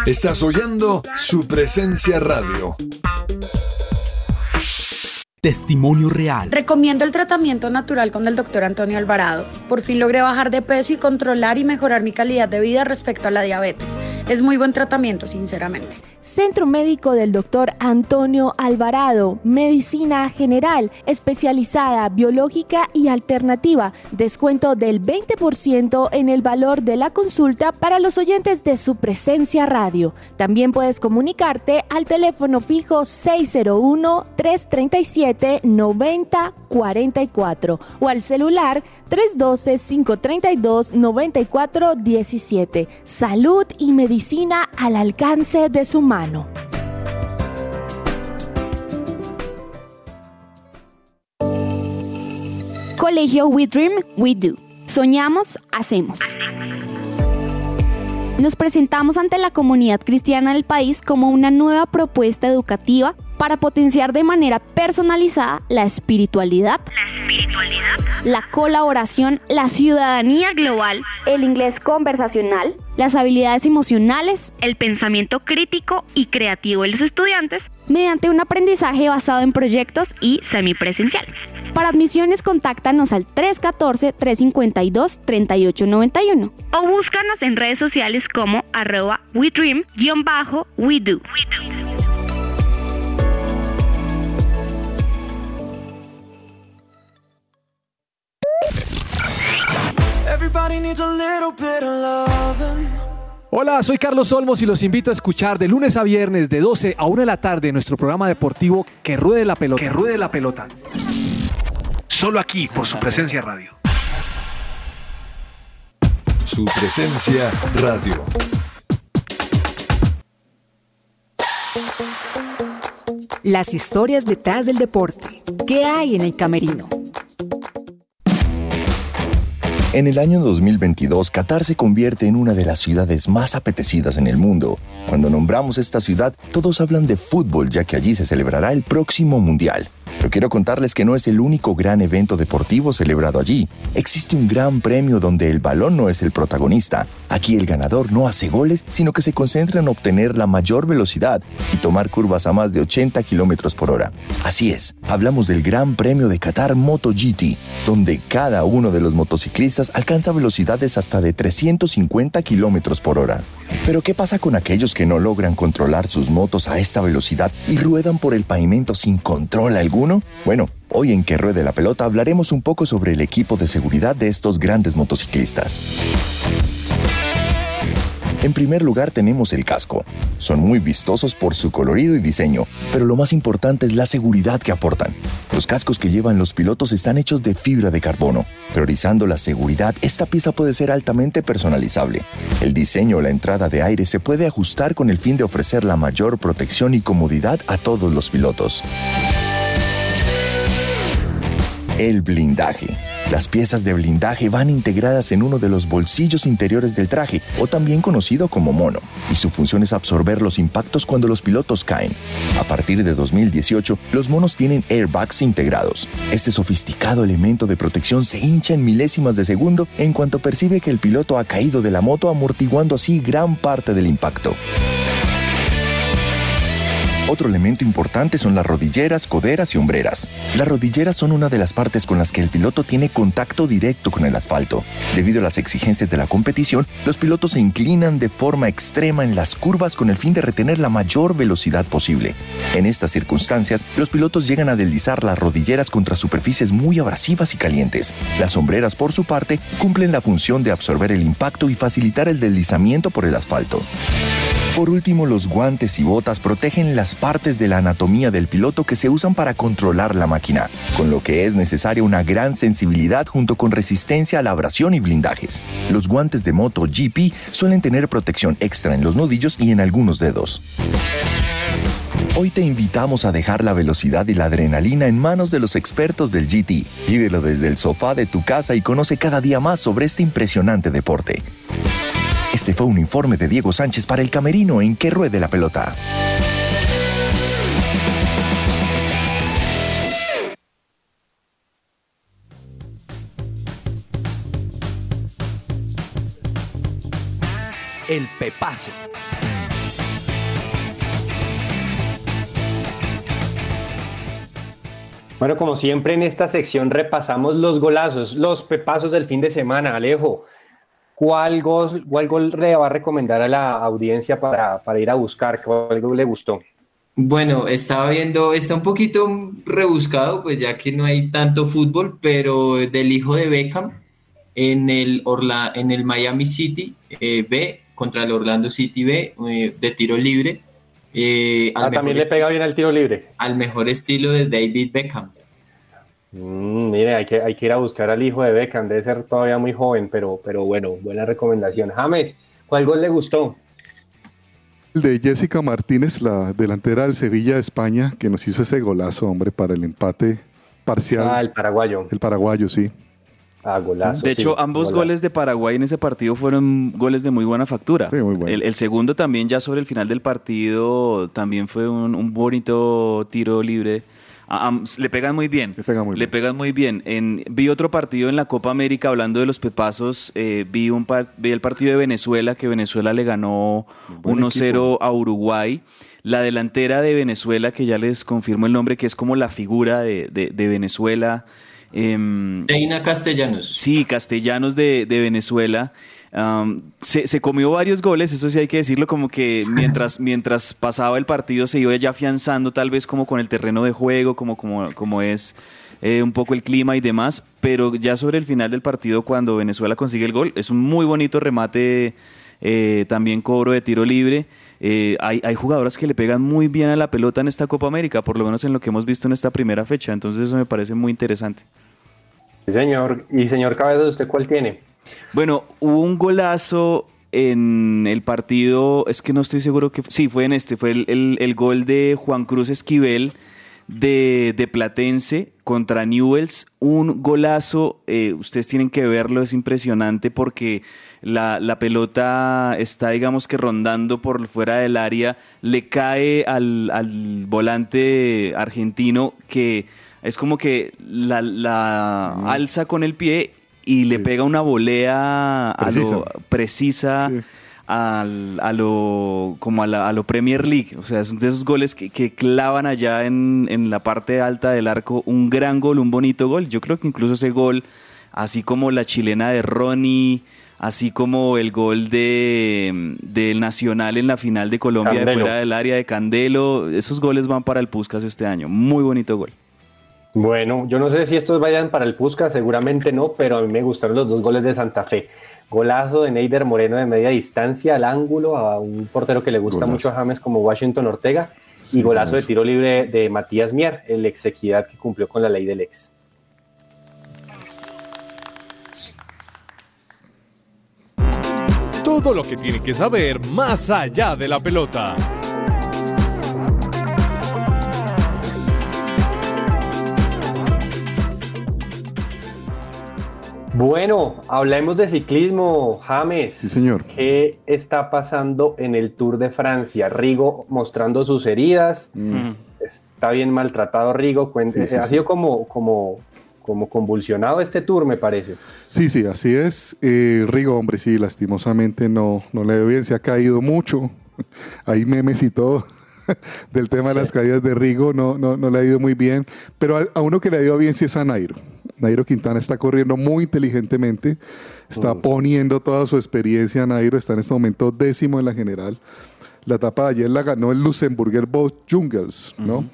Estás oyendo su presencia radio. Testimonio real. Recomiendo el tratamiento natural con el doctor Antonio Alvarado. Por fin logré bajar de peso y controlar y mejorar mi calidad de vida respecto a la diabetes. Es muy buen tratamiento, sinceramente. Centro Médico del Dr. Antonio Alvarado, Medicina General, especializada, biológica y alternativa. Descuento del 20% en el valor de la consulta para los oyentes de su presencia radio. También puedes comunicarte al teléfono fijo 601-337-9044 o al celular 312-532-9417. Salud y medicina al alcance de su mano. Colegio We Dream, We Do. Soñamos, hacemos. Nos presentamos ante la comunidad cristiana del país como una nueva propuesta educativa para potenciar de manera personalizada la espiritualidad, la, colaboración, la ciudadanía global, el inglés conversacional, las habilidades emocionales, el pensamiento crítico y creativo de los estudiantes mediante un aprendizaje basado en proyectos y semipresencial. Para admisiones, contáctanos al 314-352-3891 o búscanos en redes sociales como arroba WeDream-WeDo. Hola, soy Carlos Olmos y los invito a escuchar de lunes a viernes de 12 a 1 de la tarde nuestro programa deportivo Que Ruede la Pelota. Que Ruede la Pelota. Solo aquí por su presencia radio. Su presencia radio. Las historias detrás del deporte. ¿Qué hay en el camerino? En el año 2022, Qatar se convierte en una de las ciudades más apetecidas en el mundo. Cuando nombramos esta ciudad, todos hablan de fútbol, ya que allí se celebrará el próximo Mundial. Pero quiero contarles que no es el único gran evento deportivo celebrado allí. Existe un gran premio donde el balón no es el protagonista. Aquí el ganador no hace goles, sino que se concentra en obtener la mayor velocidad y tomar curvas a más de 80 kilómetros por hora. Así es, hablamos del Gran Premio de Qatar MotoGP, donde cada uno de los motociclistas alcanza velocidades hasta de 350 kilómetros por hora. Pero ¿qué pasa con aquellos que no logran controlar sus motos a esta velocidad y ruedan por el pavimento sin control alguno? Bueno, hoy en Que Ruede la Pelota hablaremos un poco sobre el equipo de seguridad de estos grandes motociclistas. En primer lugar tenemos el casco. Son muy vistosos por su colorido y diseño, pero lo más importante es la seguridad que aportan. Los cascos que llevan los pilotos están hechos de fibra de carbono. Priorizando la seguridad, esta pieza puede ser altamente personalizable. El diseño o la entrada de aire se puede ajustar con el fin de ofrecer la mayor protección y comodidad a todos los pilotos. El blindaje. Las piezas de blindaje van integradas en uno de los bolsillos interiores del traje, o también conocido como mono, y su función es absorber los impactos cuando los pilotos caen. A partir de 2018, los monos tienen airbags integrados. Este sofisticado elemento de protección se hincha en milésimas de segundo en cuanto percibe que el piloto ha caído de la moto, amortiguando así gran parte del impacto. Otro elemento importante son las rodilleras, coderas y hombreras. Las rodilleras son una de las partes con las que el piloto tiene contacto directo con el asfalto. Debido a las exigencias de la competición, los pilotos se inclinan de forma extrema en las curvas con el fin de retener la mayor velocidad posible. En estas circunstancias, los pilotos llegan a deslizar las rodilleras contra superficies muy abrasivas y calientes. Las sombreras, por su parte, cumplen la función de absorber el impacto y facilitar el deslizamiento por el asfalto. Por último, los guantes y botas protegen las partes de la anatomía del piloto que se usan para controlar la máquina, con lo que es necesaria una gran sensibilidad junto con resistencia a la abrasión y blindajes. Los guantes de moto GP suelen tener protección extra en los nudillos y en algunos dedos. Hoy te invitamos a dejar la velocidad y la adrenalina en manos de los expertos del GT. Vívelo desde el sofá de tu casa y conoce cada día más sobre este impresionante deporte. Este fue un informe de Diego Sánchez para el Camerino en que ruede la pelota. El Pepazo. Bueno, como siempre en esta sección repasamos los golazos, los pepazos del fin de semana. Alejo, ¿cuál gol, cuál gol le va a recomendar a la audiencia para, para ir a buscar? ¿Cuál gol le gustó? Bueno, estaba viendo, está un poquito rebuscado, pues ya que no hay tanto fútbol, pero del hijo de Beckham en el, Orla, en el Miami City eh, B contra el Orlando City B eh, de tiro libre. Eh, ah, también le pega bien al tiro libre. Al mejor estilo de David Beckham. Mm, mire, hay que, hay que ir a buscar al hijo de Beckham, debe ser todavía muy joven, pero, pero bueno, buena recomendación. James, ¿cuál gol le gustó? El de Jessica Martínez, la delantera del Sevilla de España, que nos hizo ese golazo, hombre, para el empate parcial. Ah, el paraguayo. El paraguayo, sí. Ah, golazo. De hecho, ambos goles de Paraguay en ese partido fueron goles de muy buena factura. Sí, muy bueno. el, segundo también, ya sobre el final del partido, también fue un, un bonito tiro libre le pegan muy bien. Le pegan muy le bien. Pegan muy bien. En, vi otro partido en la Copa América hablando de los pepazos. Eh, vi, un vi el partido de Venezuela, que Venezuela le ganó 1-0 a Uruguay. La delantera de Venezuela, que ya les confirmo el nombre, que es como la figura de, de, Venezuela. Eh, Castellanos. Sí, Castellanos de, de Venezuela se, comió varios goles, eso sí hay que decirlo, como que mientras, mientras pasaba el partido se iba ya afianzando tal vez como con el terreno de juego, como, como, como es eh, un poco el clima y demás, pero ya sobre el final del partido cuando Venezuela consigue el gol, es un muy bonito remate, eh, también cobro de tiro libre. Eh, hay, hay jugadoras que le pegan muy bien a la pelota en esta Copa América, por lo menos en lo que hemos visto en esta primera fecha, entonces eso me parece muy interesante. Sí, señor. Y señor Cabezas, ¿usted cuál tiene? Bueno, hubo un golazo en el partido, es que no estoy seguro que sí, fue en este, fue el, gol de Juan Cruz Esquivel de, Platense contra Newells, un golazo, eh, ustedes tienen que verlo, es impresionante porque la, pelota está, digamos que rondando por fuera del área, le cae al, volante argentino que es como que la, la alza con el pie y le pega una volea a lo precisa. a lo como a, lo Premier League, o sea, son de esos goles que, clavan allá en, en, la parte alta del arco, un gran gol, un bonito gol. Yo creo que incluso ese gol, así como la chilena de Ronnie, así como el gol de del Nacional en la final de Colombia de fuera del área de Candelo, esos goles van para el Puskas este año. Muy bonito gol. Bueno, yo no sé si estos vayan para el Pusca, seguramente no, pero a mí me gustaron los dos goles de Santa Fe. Golazo de Neider Moreno de media distancia al ángulo, a un portero que le gusta mucho a James como Washington Ortega, y golazo de tiro libre de Matías Mier, el ex equidad que cumplió con la ley del ex. Todo lo que tiene que saber más allá de la pelota. Bueno, hablemos de ciclismo, James. Sí, señor. ¿Qué está pasando en el Tour de Francia? Rigo mostrando sus heridas. Mm. Está bien maltratado Rigo. ha sido como, como, como convulsionado este Tour, me parece. Sí, sí, así es. Eh, Rigo, hombre, sí, lastimosamente no, no le ve bien, se ha caído mucho. Hay memes y todo. del tema de las caídas de Rigo, no, no, no, le ha ido muy bien, pero a, uno que le ha ido bien sí es a Nairo. Nairo Quintana está corriendo muy inteligentemente, está poniendo toda su experiencia. Nairo está en este momento décimo en la general. La etapa de ayer la ganó el Luxemburger Boat Jungles, ¿no?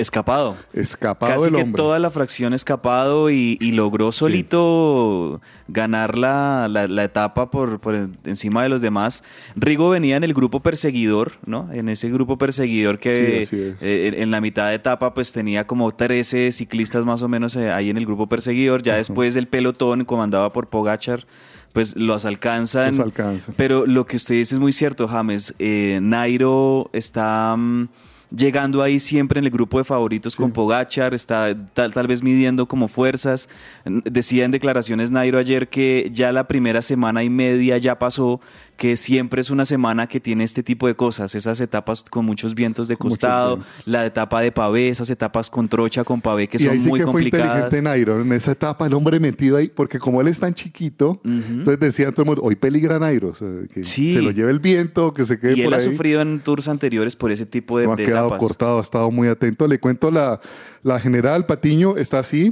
Escapado. Escapado Casi que toda la fracción escapado y, logró solito ganar la, etapa por, encima de los demás. Rigo venía en el grupo perseguidor, ¿no? En ese grupo perseguidor que eh, en la mitad de etapa pues tenía como 13 ciclistas más o menos eh, ahí en el grupo perseguidor. Ya después del pelotón comandaba por Pogachar pues los alcanzan. Los alcanzan. Pero lo que usted dice es muy cierto, James. Eh, Nairo está... Mm, llegando ahí siempre en el grupo de favoritos con Pogachar, está tal, tal, vez midiendo como fuerzas. Decía en declaraciones Nairo ayer que ya la primera semana y media ya pasó, que siempre es una semana que tiene este tipo de cosas, esas etapas con muchos vientos de costado, la etapa de pavé, esas etapas con trocha, con pavé que y son ahí sí muy que fue complicadas. inteligente Nairo, en esa etapa el hombre metido ahí, porque como él es tan chiquito, entonces decían todo el mundo, hoy peligra Nairo, o sea, que Sí. se lo lleve el viento, que se quede Y él por ha ahí. sufrido en tours anteriores por ese tipo de, No ha de quedado etapas. cortado, ha estado muy atento. Le cuento la, la general Patiño, está así.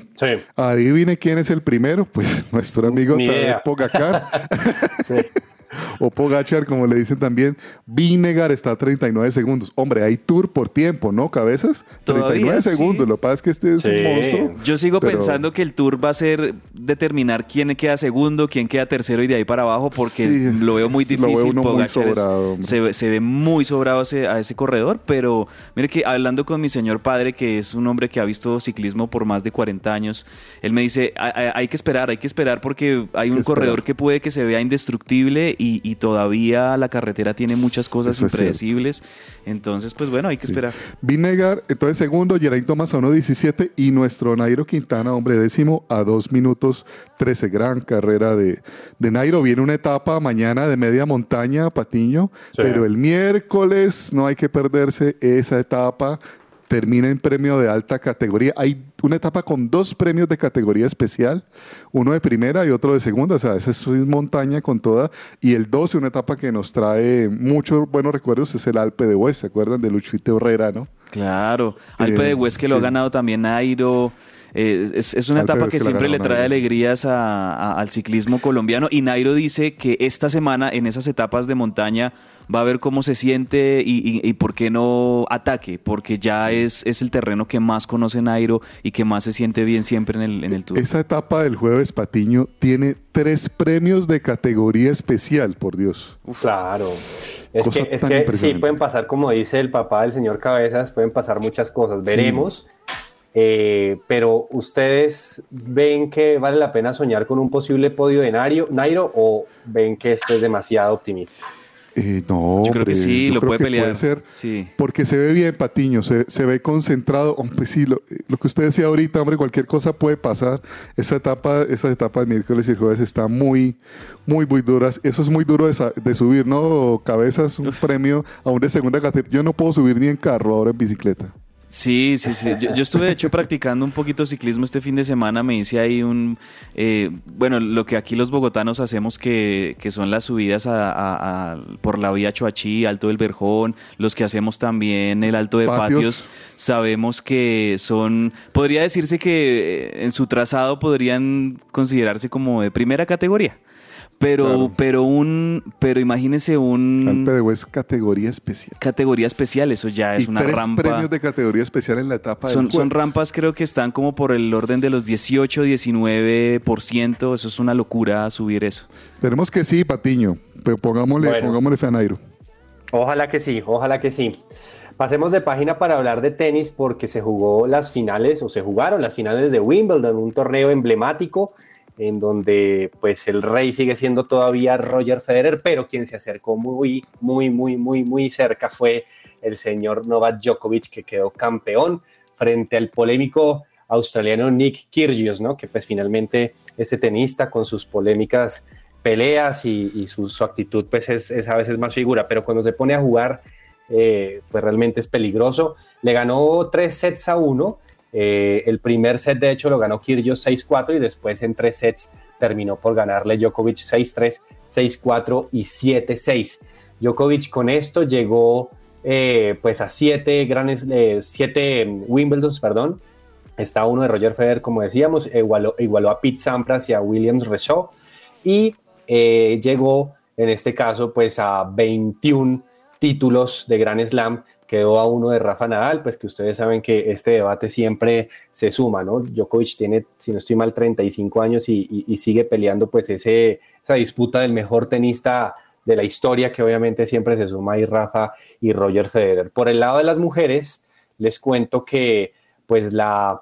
Adivine quién es el primero, pues nuestro amigo Tadej. Pogacar. o Pogachar, como le dicen también. Vinegar está a 39 segundos. Hombre, hay tour por tiempo, ¿no? Cabezas. Todavía 39 sí. segundos. Lo que pasa es que este es un monstruo. Yo sigo pero- pensando que el tour va a ser determinar quién queda segundo, quién queda tercero y de ahí para abajo, porque Sí, lo veo muy lo veo difícil. uno muy Pogacar es- sobrado, hombre. se, ve- se ve muy sobrado ese- a ese corredor, pero mire que hablando con mi señor padre, que es un hombre que ha visto ciclismo por más de 40 años, él me dice, "Hay- que esperar, hay que esperar porque hay un corredor que puede que se vea indestructible y, y todavía la carretera tiene muchas cosas Eso impredecibles. Entonces, pues bueno, hay que esperar. Vinegar, entonces segundo, Geraint Thomas a 1.17 y nuestro Nairo Quintana, hombre, décimo a 2 minutos 13. Gran carrera de, de Nairo. Viene una etapa mañana de media montaña, Patiño, Sí. pero el miércoles no hay que perderse esa etapa. Termina en premio de alta categoría. Hay una etapa con dos premios de categoría especial, uno de primera y otro de segunda. O sea, esa es montaña con toda. Y el 12, una etapa que nos trae muchos buenos recuerdos, es el Alpe de Hues. ¿Se acuerdan de Luchito Herrera, no? Claro, Alpe de Eh, Hues que lo ha ganado también Nairo. Eh, es, es una Alpe etapa que siempre le trae alegrías a- a- al ciclismo colombiano y Nairo dice que esta semana en esas etapas de montaña va a ver cómo se siente y, y- y por qué no ataque, porque ya es, es el terreno que más conoce Nairo y que más se siente bien siempre en el, en el Tour. Esa etapa del jueves Patiño tiene tres premios de categoría especial, por Dios. Claro. Es Cosa que, es que sí, pueden pasar, como dice el papá del señor Cabezas, pueden pasar muchas cosas. Veremos. Eh, pero ustedes ven que vale la pena soñar con un posible podio de Nairo, Nairo o ven que esto es demasiado optimista? Eh, no, Yo creo que sí, lo puede pelear. ser, Sí. porque se ve bien Patiño, se, se ve concentrado. Hombre, sí, lo, lo que usted decía ahorita, hombre, cualquier cosa puede pasar. Esa etapa, esa etapa de miércoles y jueves está muy, muy, muy duras. Eso es muy duro de, de subir, ¿no? Cabezas, un premio aún de segunda categoría. Yo no puedo subir ni en carro ahora en bicicleta. Sí, sí, sí. Yo, yo estuve de hecho practicando un poquito ciclismo este fin de semana. Me hice ahí un, eh, bueno, lo que aquí los bogotanos hacemos que, que son las subidas a- a- a- por la vía Choachí, Alto del Verjón, los que hacemos también el Alto de Patios. Patios, sabemos que son, podría decirse que eh, en su trazado podrían considerarse como de primera categoría. Pero, Claro. pero un, pero imagínese un Alpe de Hues, categoría especial. categoría especial, eso ya es y una tres rampa. premios de categoría especial en la etapa del Son, son rampas creo que están como por el orden de los 18, 19%. Eso es una locura subir eso. Esperemos que sí, Patiño. Pero pongámosle, Bueno. pongámosle fe a Nairo. Ojalá que sí, ojalá que sí. Pasemos de página para hablar de tenis porque se jugó las finales o se jugaron las finales de Wimbledon, un torneo emblemático en donde pues el rey sigue siendo todavía Roger Federer, pero quien se acercó muy, muy, muy, muy, muy cerca fue el señor Novak Djokovic que quedó campeón frente al polémico australiano Nick Kyrgios, ¿no? Que pues finalmente ese tenista con sus polémicas peleas y, su, actitud pues es, es a veces más figura, pero cuando se pone a jugar eh, pues realmente es peligroso. Le ganó tres sets a uno. Eh, el primer set de hecho lo ganó Kyrgios 6-4 y después en tres sets terminó por ganarle Djokovic 6-3, 6-4 y 7-6. Djokovic con esto llegó eh, pues a siete grandes, eh, siete mm, Wimbledons, perdón. Está uno de Roger Federer, como decíamos, igualó, igualó a Pete Sampras y a Williams Rechaud y llegó en este caso pues a 21 títulos de Grand Slam, quedó a uno de Rafa Nadal, pues que ustedes saben que este debate siempre se suma, ¿no? Djokovic tiene, si no estoy mal, 35 años y, sigue peleando pues esa disputa del mejor tenista de la historia, que obviamente siempre se suma ahí Rafa y Roger Federer. Por el lado de las mujeres, les cuento que pues la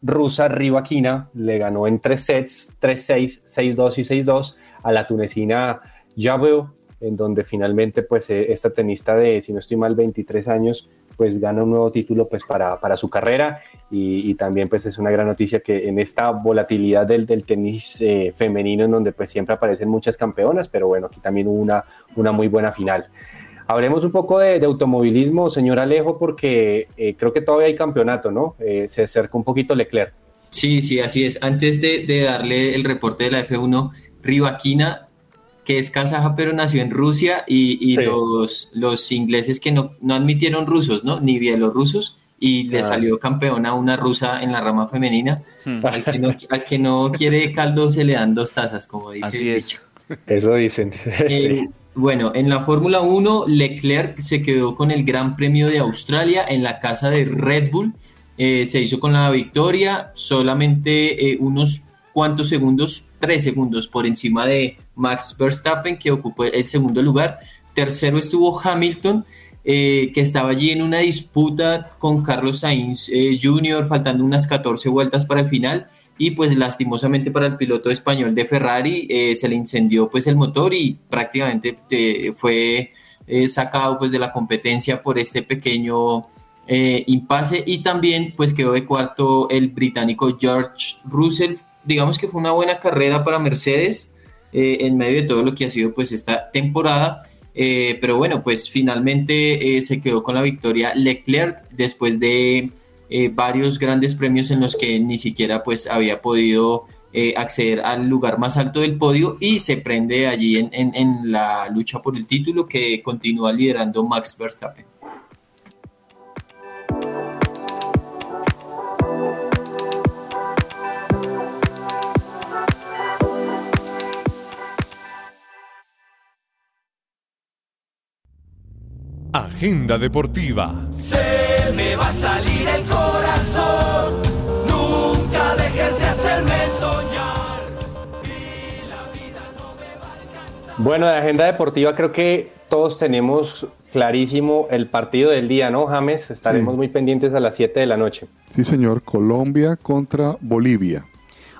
rusa Rybakina le ganó en tres sets, 3-6, 6-2 y 6-2 a la tunecina Jabeu, en donde finalmente pues eh, esta tenista de, si no estoy mal, 23 años, pues gana un nuevo título pues para, para su carrera y, también pues es una gran noticia que en esta volatilidad del, del tenis eh, femenino en donde pues siempre aparecen muchas campeonas, pero bueno, aquí también hubo una, una muy buena final. Hablemos un poco de, automovilismo, señor Alejo, porque eh, creo que todavía hay campeonato, ¿no? Se acerca un poquito Leclerc. Sí, sí, así es. Antes de, darle el reporte de la F1, Rivaquina, que es kazaja pero nació en Rusia, y, los, los ingleses que no, no admitieron rusos, ¿no? Ni bielorrusos, y le salió campeona una rusa en la rama femenina. Hmm. Al, que no, quiere caldo se le dan dos tazas, como dice. Así es. Eso dicen. Eh, bueno, en la Fórmula 1, Leclerc se quedó con el Gran Premio de Australia en la casa de Red Bull. Eh, se hizo con la victoria, solamente eh, unos cuantos segundos, tres segundos por encima de Max Verstappen, que ocupó el segundo lugar. Tercero estuvo Hamilton, eh, que estaba allí en una disputa con Carlos Sainz Jr., faltando unas 14 vueltas para el final y pues lastimosamente para el piloto español de Ferrari eh, se le incendió pues el motor y prácticamente eh, fue eh, sacado pues de la competencia por este pequeño impasse y también pues quedó de cuarto el británico George Russell digamos que fue una buena carrera para Mercedes en medio de todo lo que ha sido pues esta temporada pero bueno pues finalmente se quedó con la victoria Leclerc después de eh, varios grandes premios en los que ni siquiera pues había podido eh, acceder al lugar más alto del podio y se prende allí en, en la lucha por el título que continúa liderando Max Verstappen. Agenda deportiva me va a salir el corazón. Nunca dejes de hacerme soñar. la vida no me va a alcanzar. Bueno, de agenda deportiva creo que todos tenemos clarísimo el partido del día, ¿no, James? Estaremos muy pendientes a las 7 de la noche. Sí, señor. Colombia contra Bolivia.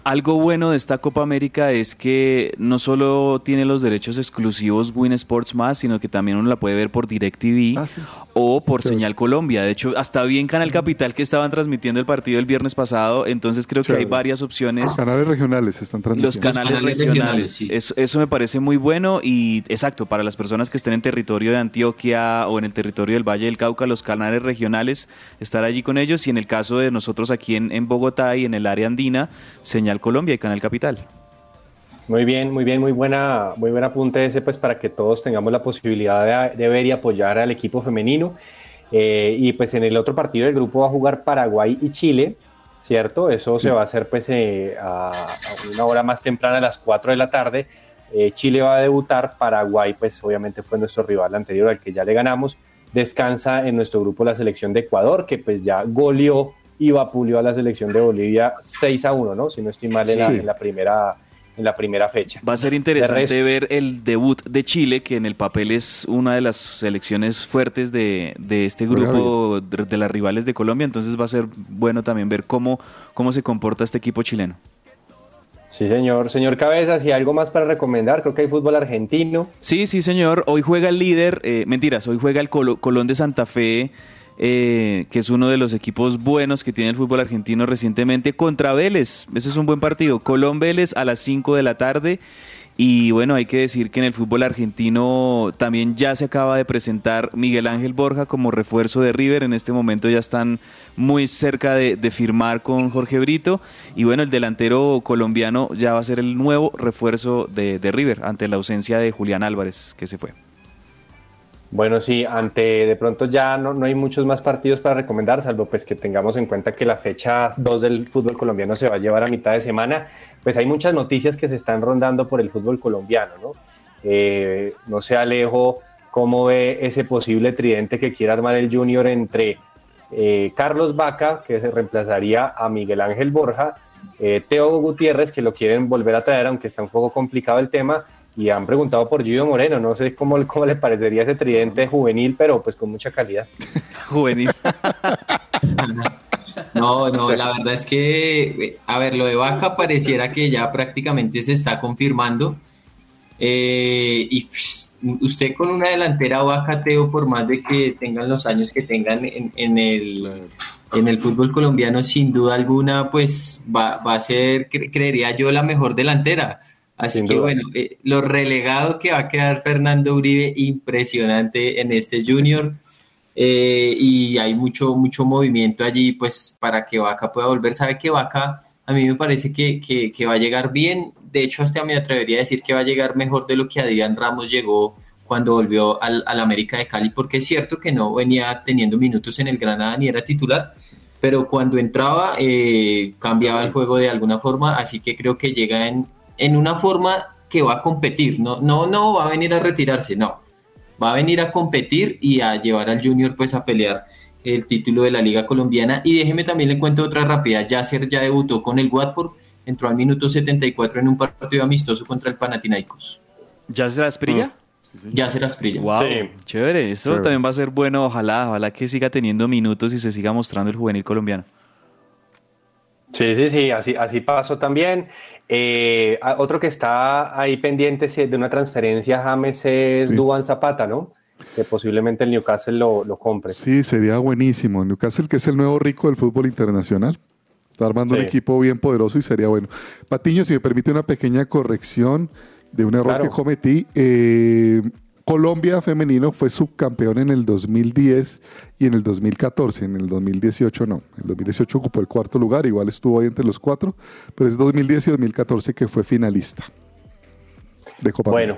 Algo bueno de esta Copa América es que no solo tiene los derechos exclusivos Win Sports más, sino que también uno la puede ver por DirecTV ah, o por Señal Colombia. De hecho, hasta bien Canal Capital que estaban transmitiendo el partido el viernes pasado, entonces creo que hay varias opciones. Los canales regionales están transmitiendo. Los canales, regionales. eso, eso, me parece muy bueno y exacto, para las personas que estén en territorio de Antioquia o en el territorio del Valle del Cauca, los canales regionales, estar allí con ellos y en el caso de nosotros aquí en, en Bogotá y en el área andina, Señal Colombia y Canal Capital. Muy bien, muy bien, muy buena, muy buen apunte ese, pues para que todos tengamos la posibilidad de, ver y apoyar al equipo femenino. Eh, y pues en el otro partido del grupo va a jugar Paraguay y Chile, ¿cierto? Eso se va a hacer pues eh, a, una hora más temprana, a las 4 de la tarde. Eh, Chile va a debutar, Paraguay pues obviamente fue nuestro rival anterior al que ya le ganamos. Descansa en nuestro grupo la selección de Ecuador, que pues ya goleó y vapuleó a la selección de Bolivia 6 a 1, ¿no? Si no estoy mal en, la, primera en la primera fecha. Va a ser interesante ver el debut de Chile, que en el papel es una de las selecciones fuertes de, este grupo de, las rivales de Colombia, entonces va a ser bueno también ver cómo, cómo se comporta este equipo chileno. Sí, señor. Señor Cabezas, ¿y algo más para recomendar? Creo que hay fútbol argentino. Sí, sí, señor. Hoy juega el líder, eh, mentiras, hoy juega el Colón de Santa Fe eh, que es uno de los equipos buenos que tiene el fútbol argentino recientemente, contra Vélez. Ese es un buen partido. Colón Vélez a las 5 de la tarde. Y bueno, hay que decir que en el fútbol argentino también ya se acaba de presentar Miguel Ángel Borja como refuerzo de River. En este momento ya están muy cerca de, firmar con Jorge Brito. Y bueno, el delantero colombiano ya va a ser el nuevo refuerzo de River ante la ausencia de Julián Álvarez, que se fue. Bueno, sí, ante de pronto ya no, no, hay muchos más partidos para recomendar, salvo pues que tengamos en cuenta que la fecha 2 del fútbol colombiano se va a llevar a mitad de semana, pues hay muchas noticias que se están rondando por el fútbol colombiano, ¿no? Eh, no sé, Alejo, cómo ve ese posible tridente que quiere armar el Junior entre eh, Carlos Vaca, que se reemplazaría a Miguel Ángel Borja, eh, Teo Gutiérrez, que lo quieren volver a traer, aunque está un poco complicado el tema, y han preguntado por Gio Moreno. No sé cómo, cómo le parecería ese tridente juvenil, pero pues con mucha calidad. juvenil. no, no, la verdad es que, a ver, lo de Vaca pareciera que ya prácticamente se está confirmando. Eh, y pues, usted con una delantera o acateo, por más de que tengan los años que tengan en, el, en el fútbol colombiano, sin duda alguna, pues va, a ser, creería yo, la mejor delantera. Así que bueno, eh, lo relegado que va a quedar Fernando Uribe, impresionante en este junior. Eh, y hay mucho, mucho movimiento allí, pues para que Vaca pueda volver. Sabe que Vaca a mí me parece que, que, va a llegar bien. De hecho, hasta me atrevería a decir que va a llegar mejor de lo que Adrián Ramos llegó cuando volvió al, al América de Cali, porque es cierto que no venía teniendo minutos en el Granada ni era titular, pero cuando entraba eh, cambiaba el juego de alguna forma, así que creo que llega en, en una forma que va a competir, no, no, no va a venir a retirarse, no, va a venir a competir y a llevar al Junior pues a pelear el título de la Liga Colombiana. Y déjeme también le cuento otra rápida, Yasser ya debutó con el Watford, entró al minuto 74 en un partido amistoso contra el Panathinaikos. ¿Yasser Asprilla? Ya se las Wow, chévere. Eso también va a ser bueno. Ojalá, ojalá que siga teniendo minutos y se siga mostrando el juvenil colombiano. Sí, sí, sí, así, así pasó también. Eh, otro que está ahí pendiente de una transferencia, James, es Duban Zapata, ¿no? Que posiblemente el Newcastle lo, lo, compre. Sí, sería buenísimo. Newcastle, que es el nuevo rico del fútbol internacional. Está armando un equipo bien poderoso y sería bueno. Patiño, si me permite una pequeña corrección de un error que cometí. Eh, Colombia femenino fue subcampeón en el 2010 y en el 2014. En el 2018 no. En el 2018 ocupó el cuarto lugar, igual estuvo ahí entre los cuatro, pero es 2010 y 2014 que fue finalista de Copa Bueno,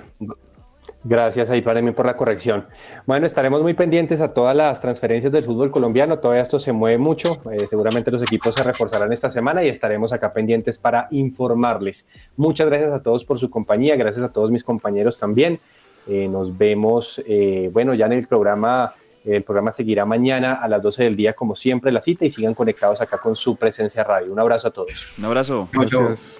gracias ahí para mí por la corrección. Bueno, estaremos muy pendientes a todas las transferencias del fútbol colombiano. Todavía esto se mueve mucho. Eh, seguramente los equipos se reforzarán esta semana y estaremos acá pendientes para informarles. Muchas gracias a todos por su compañía. Gracias a todos mis compañeros también. Eh, nos vemos, eh, bueno, ya en el programa. El programa seguirá mañana a las 12 del día, como siempre, la cita y sigan conectados acá con su presencia radio. Un abrazo a todos. Un abrazo. Gracias.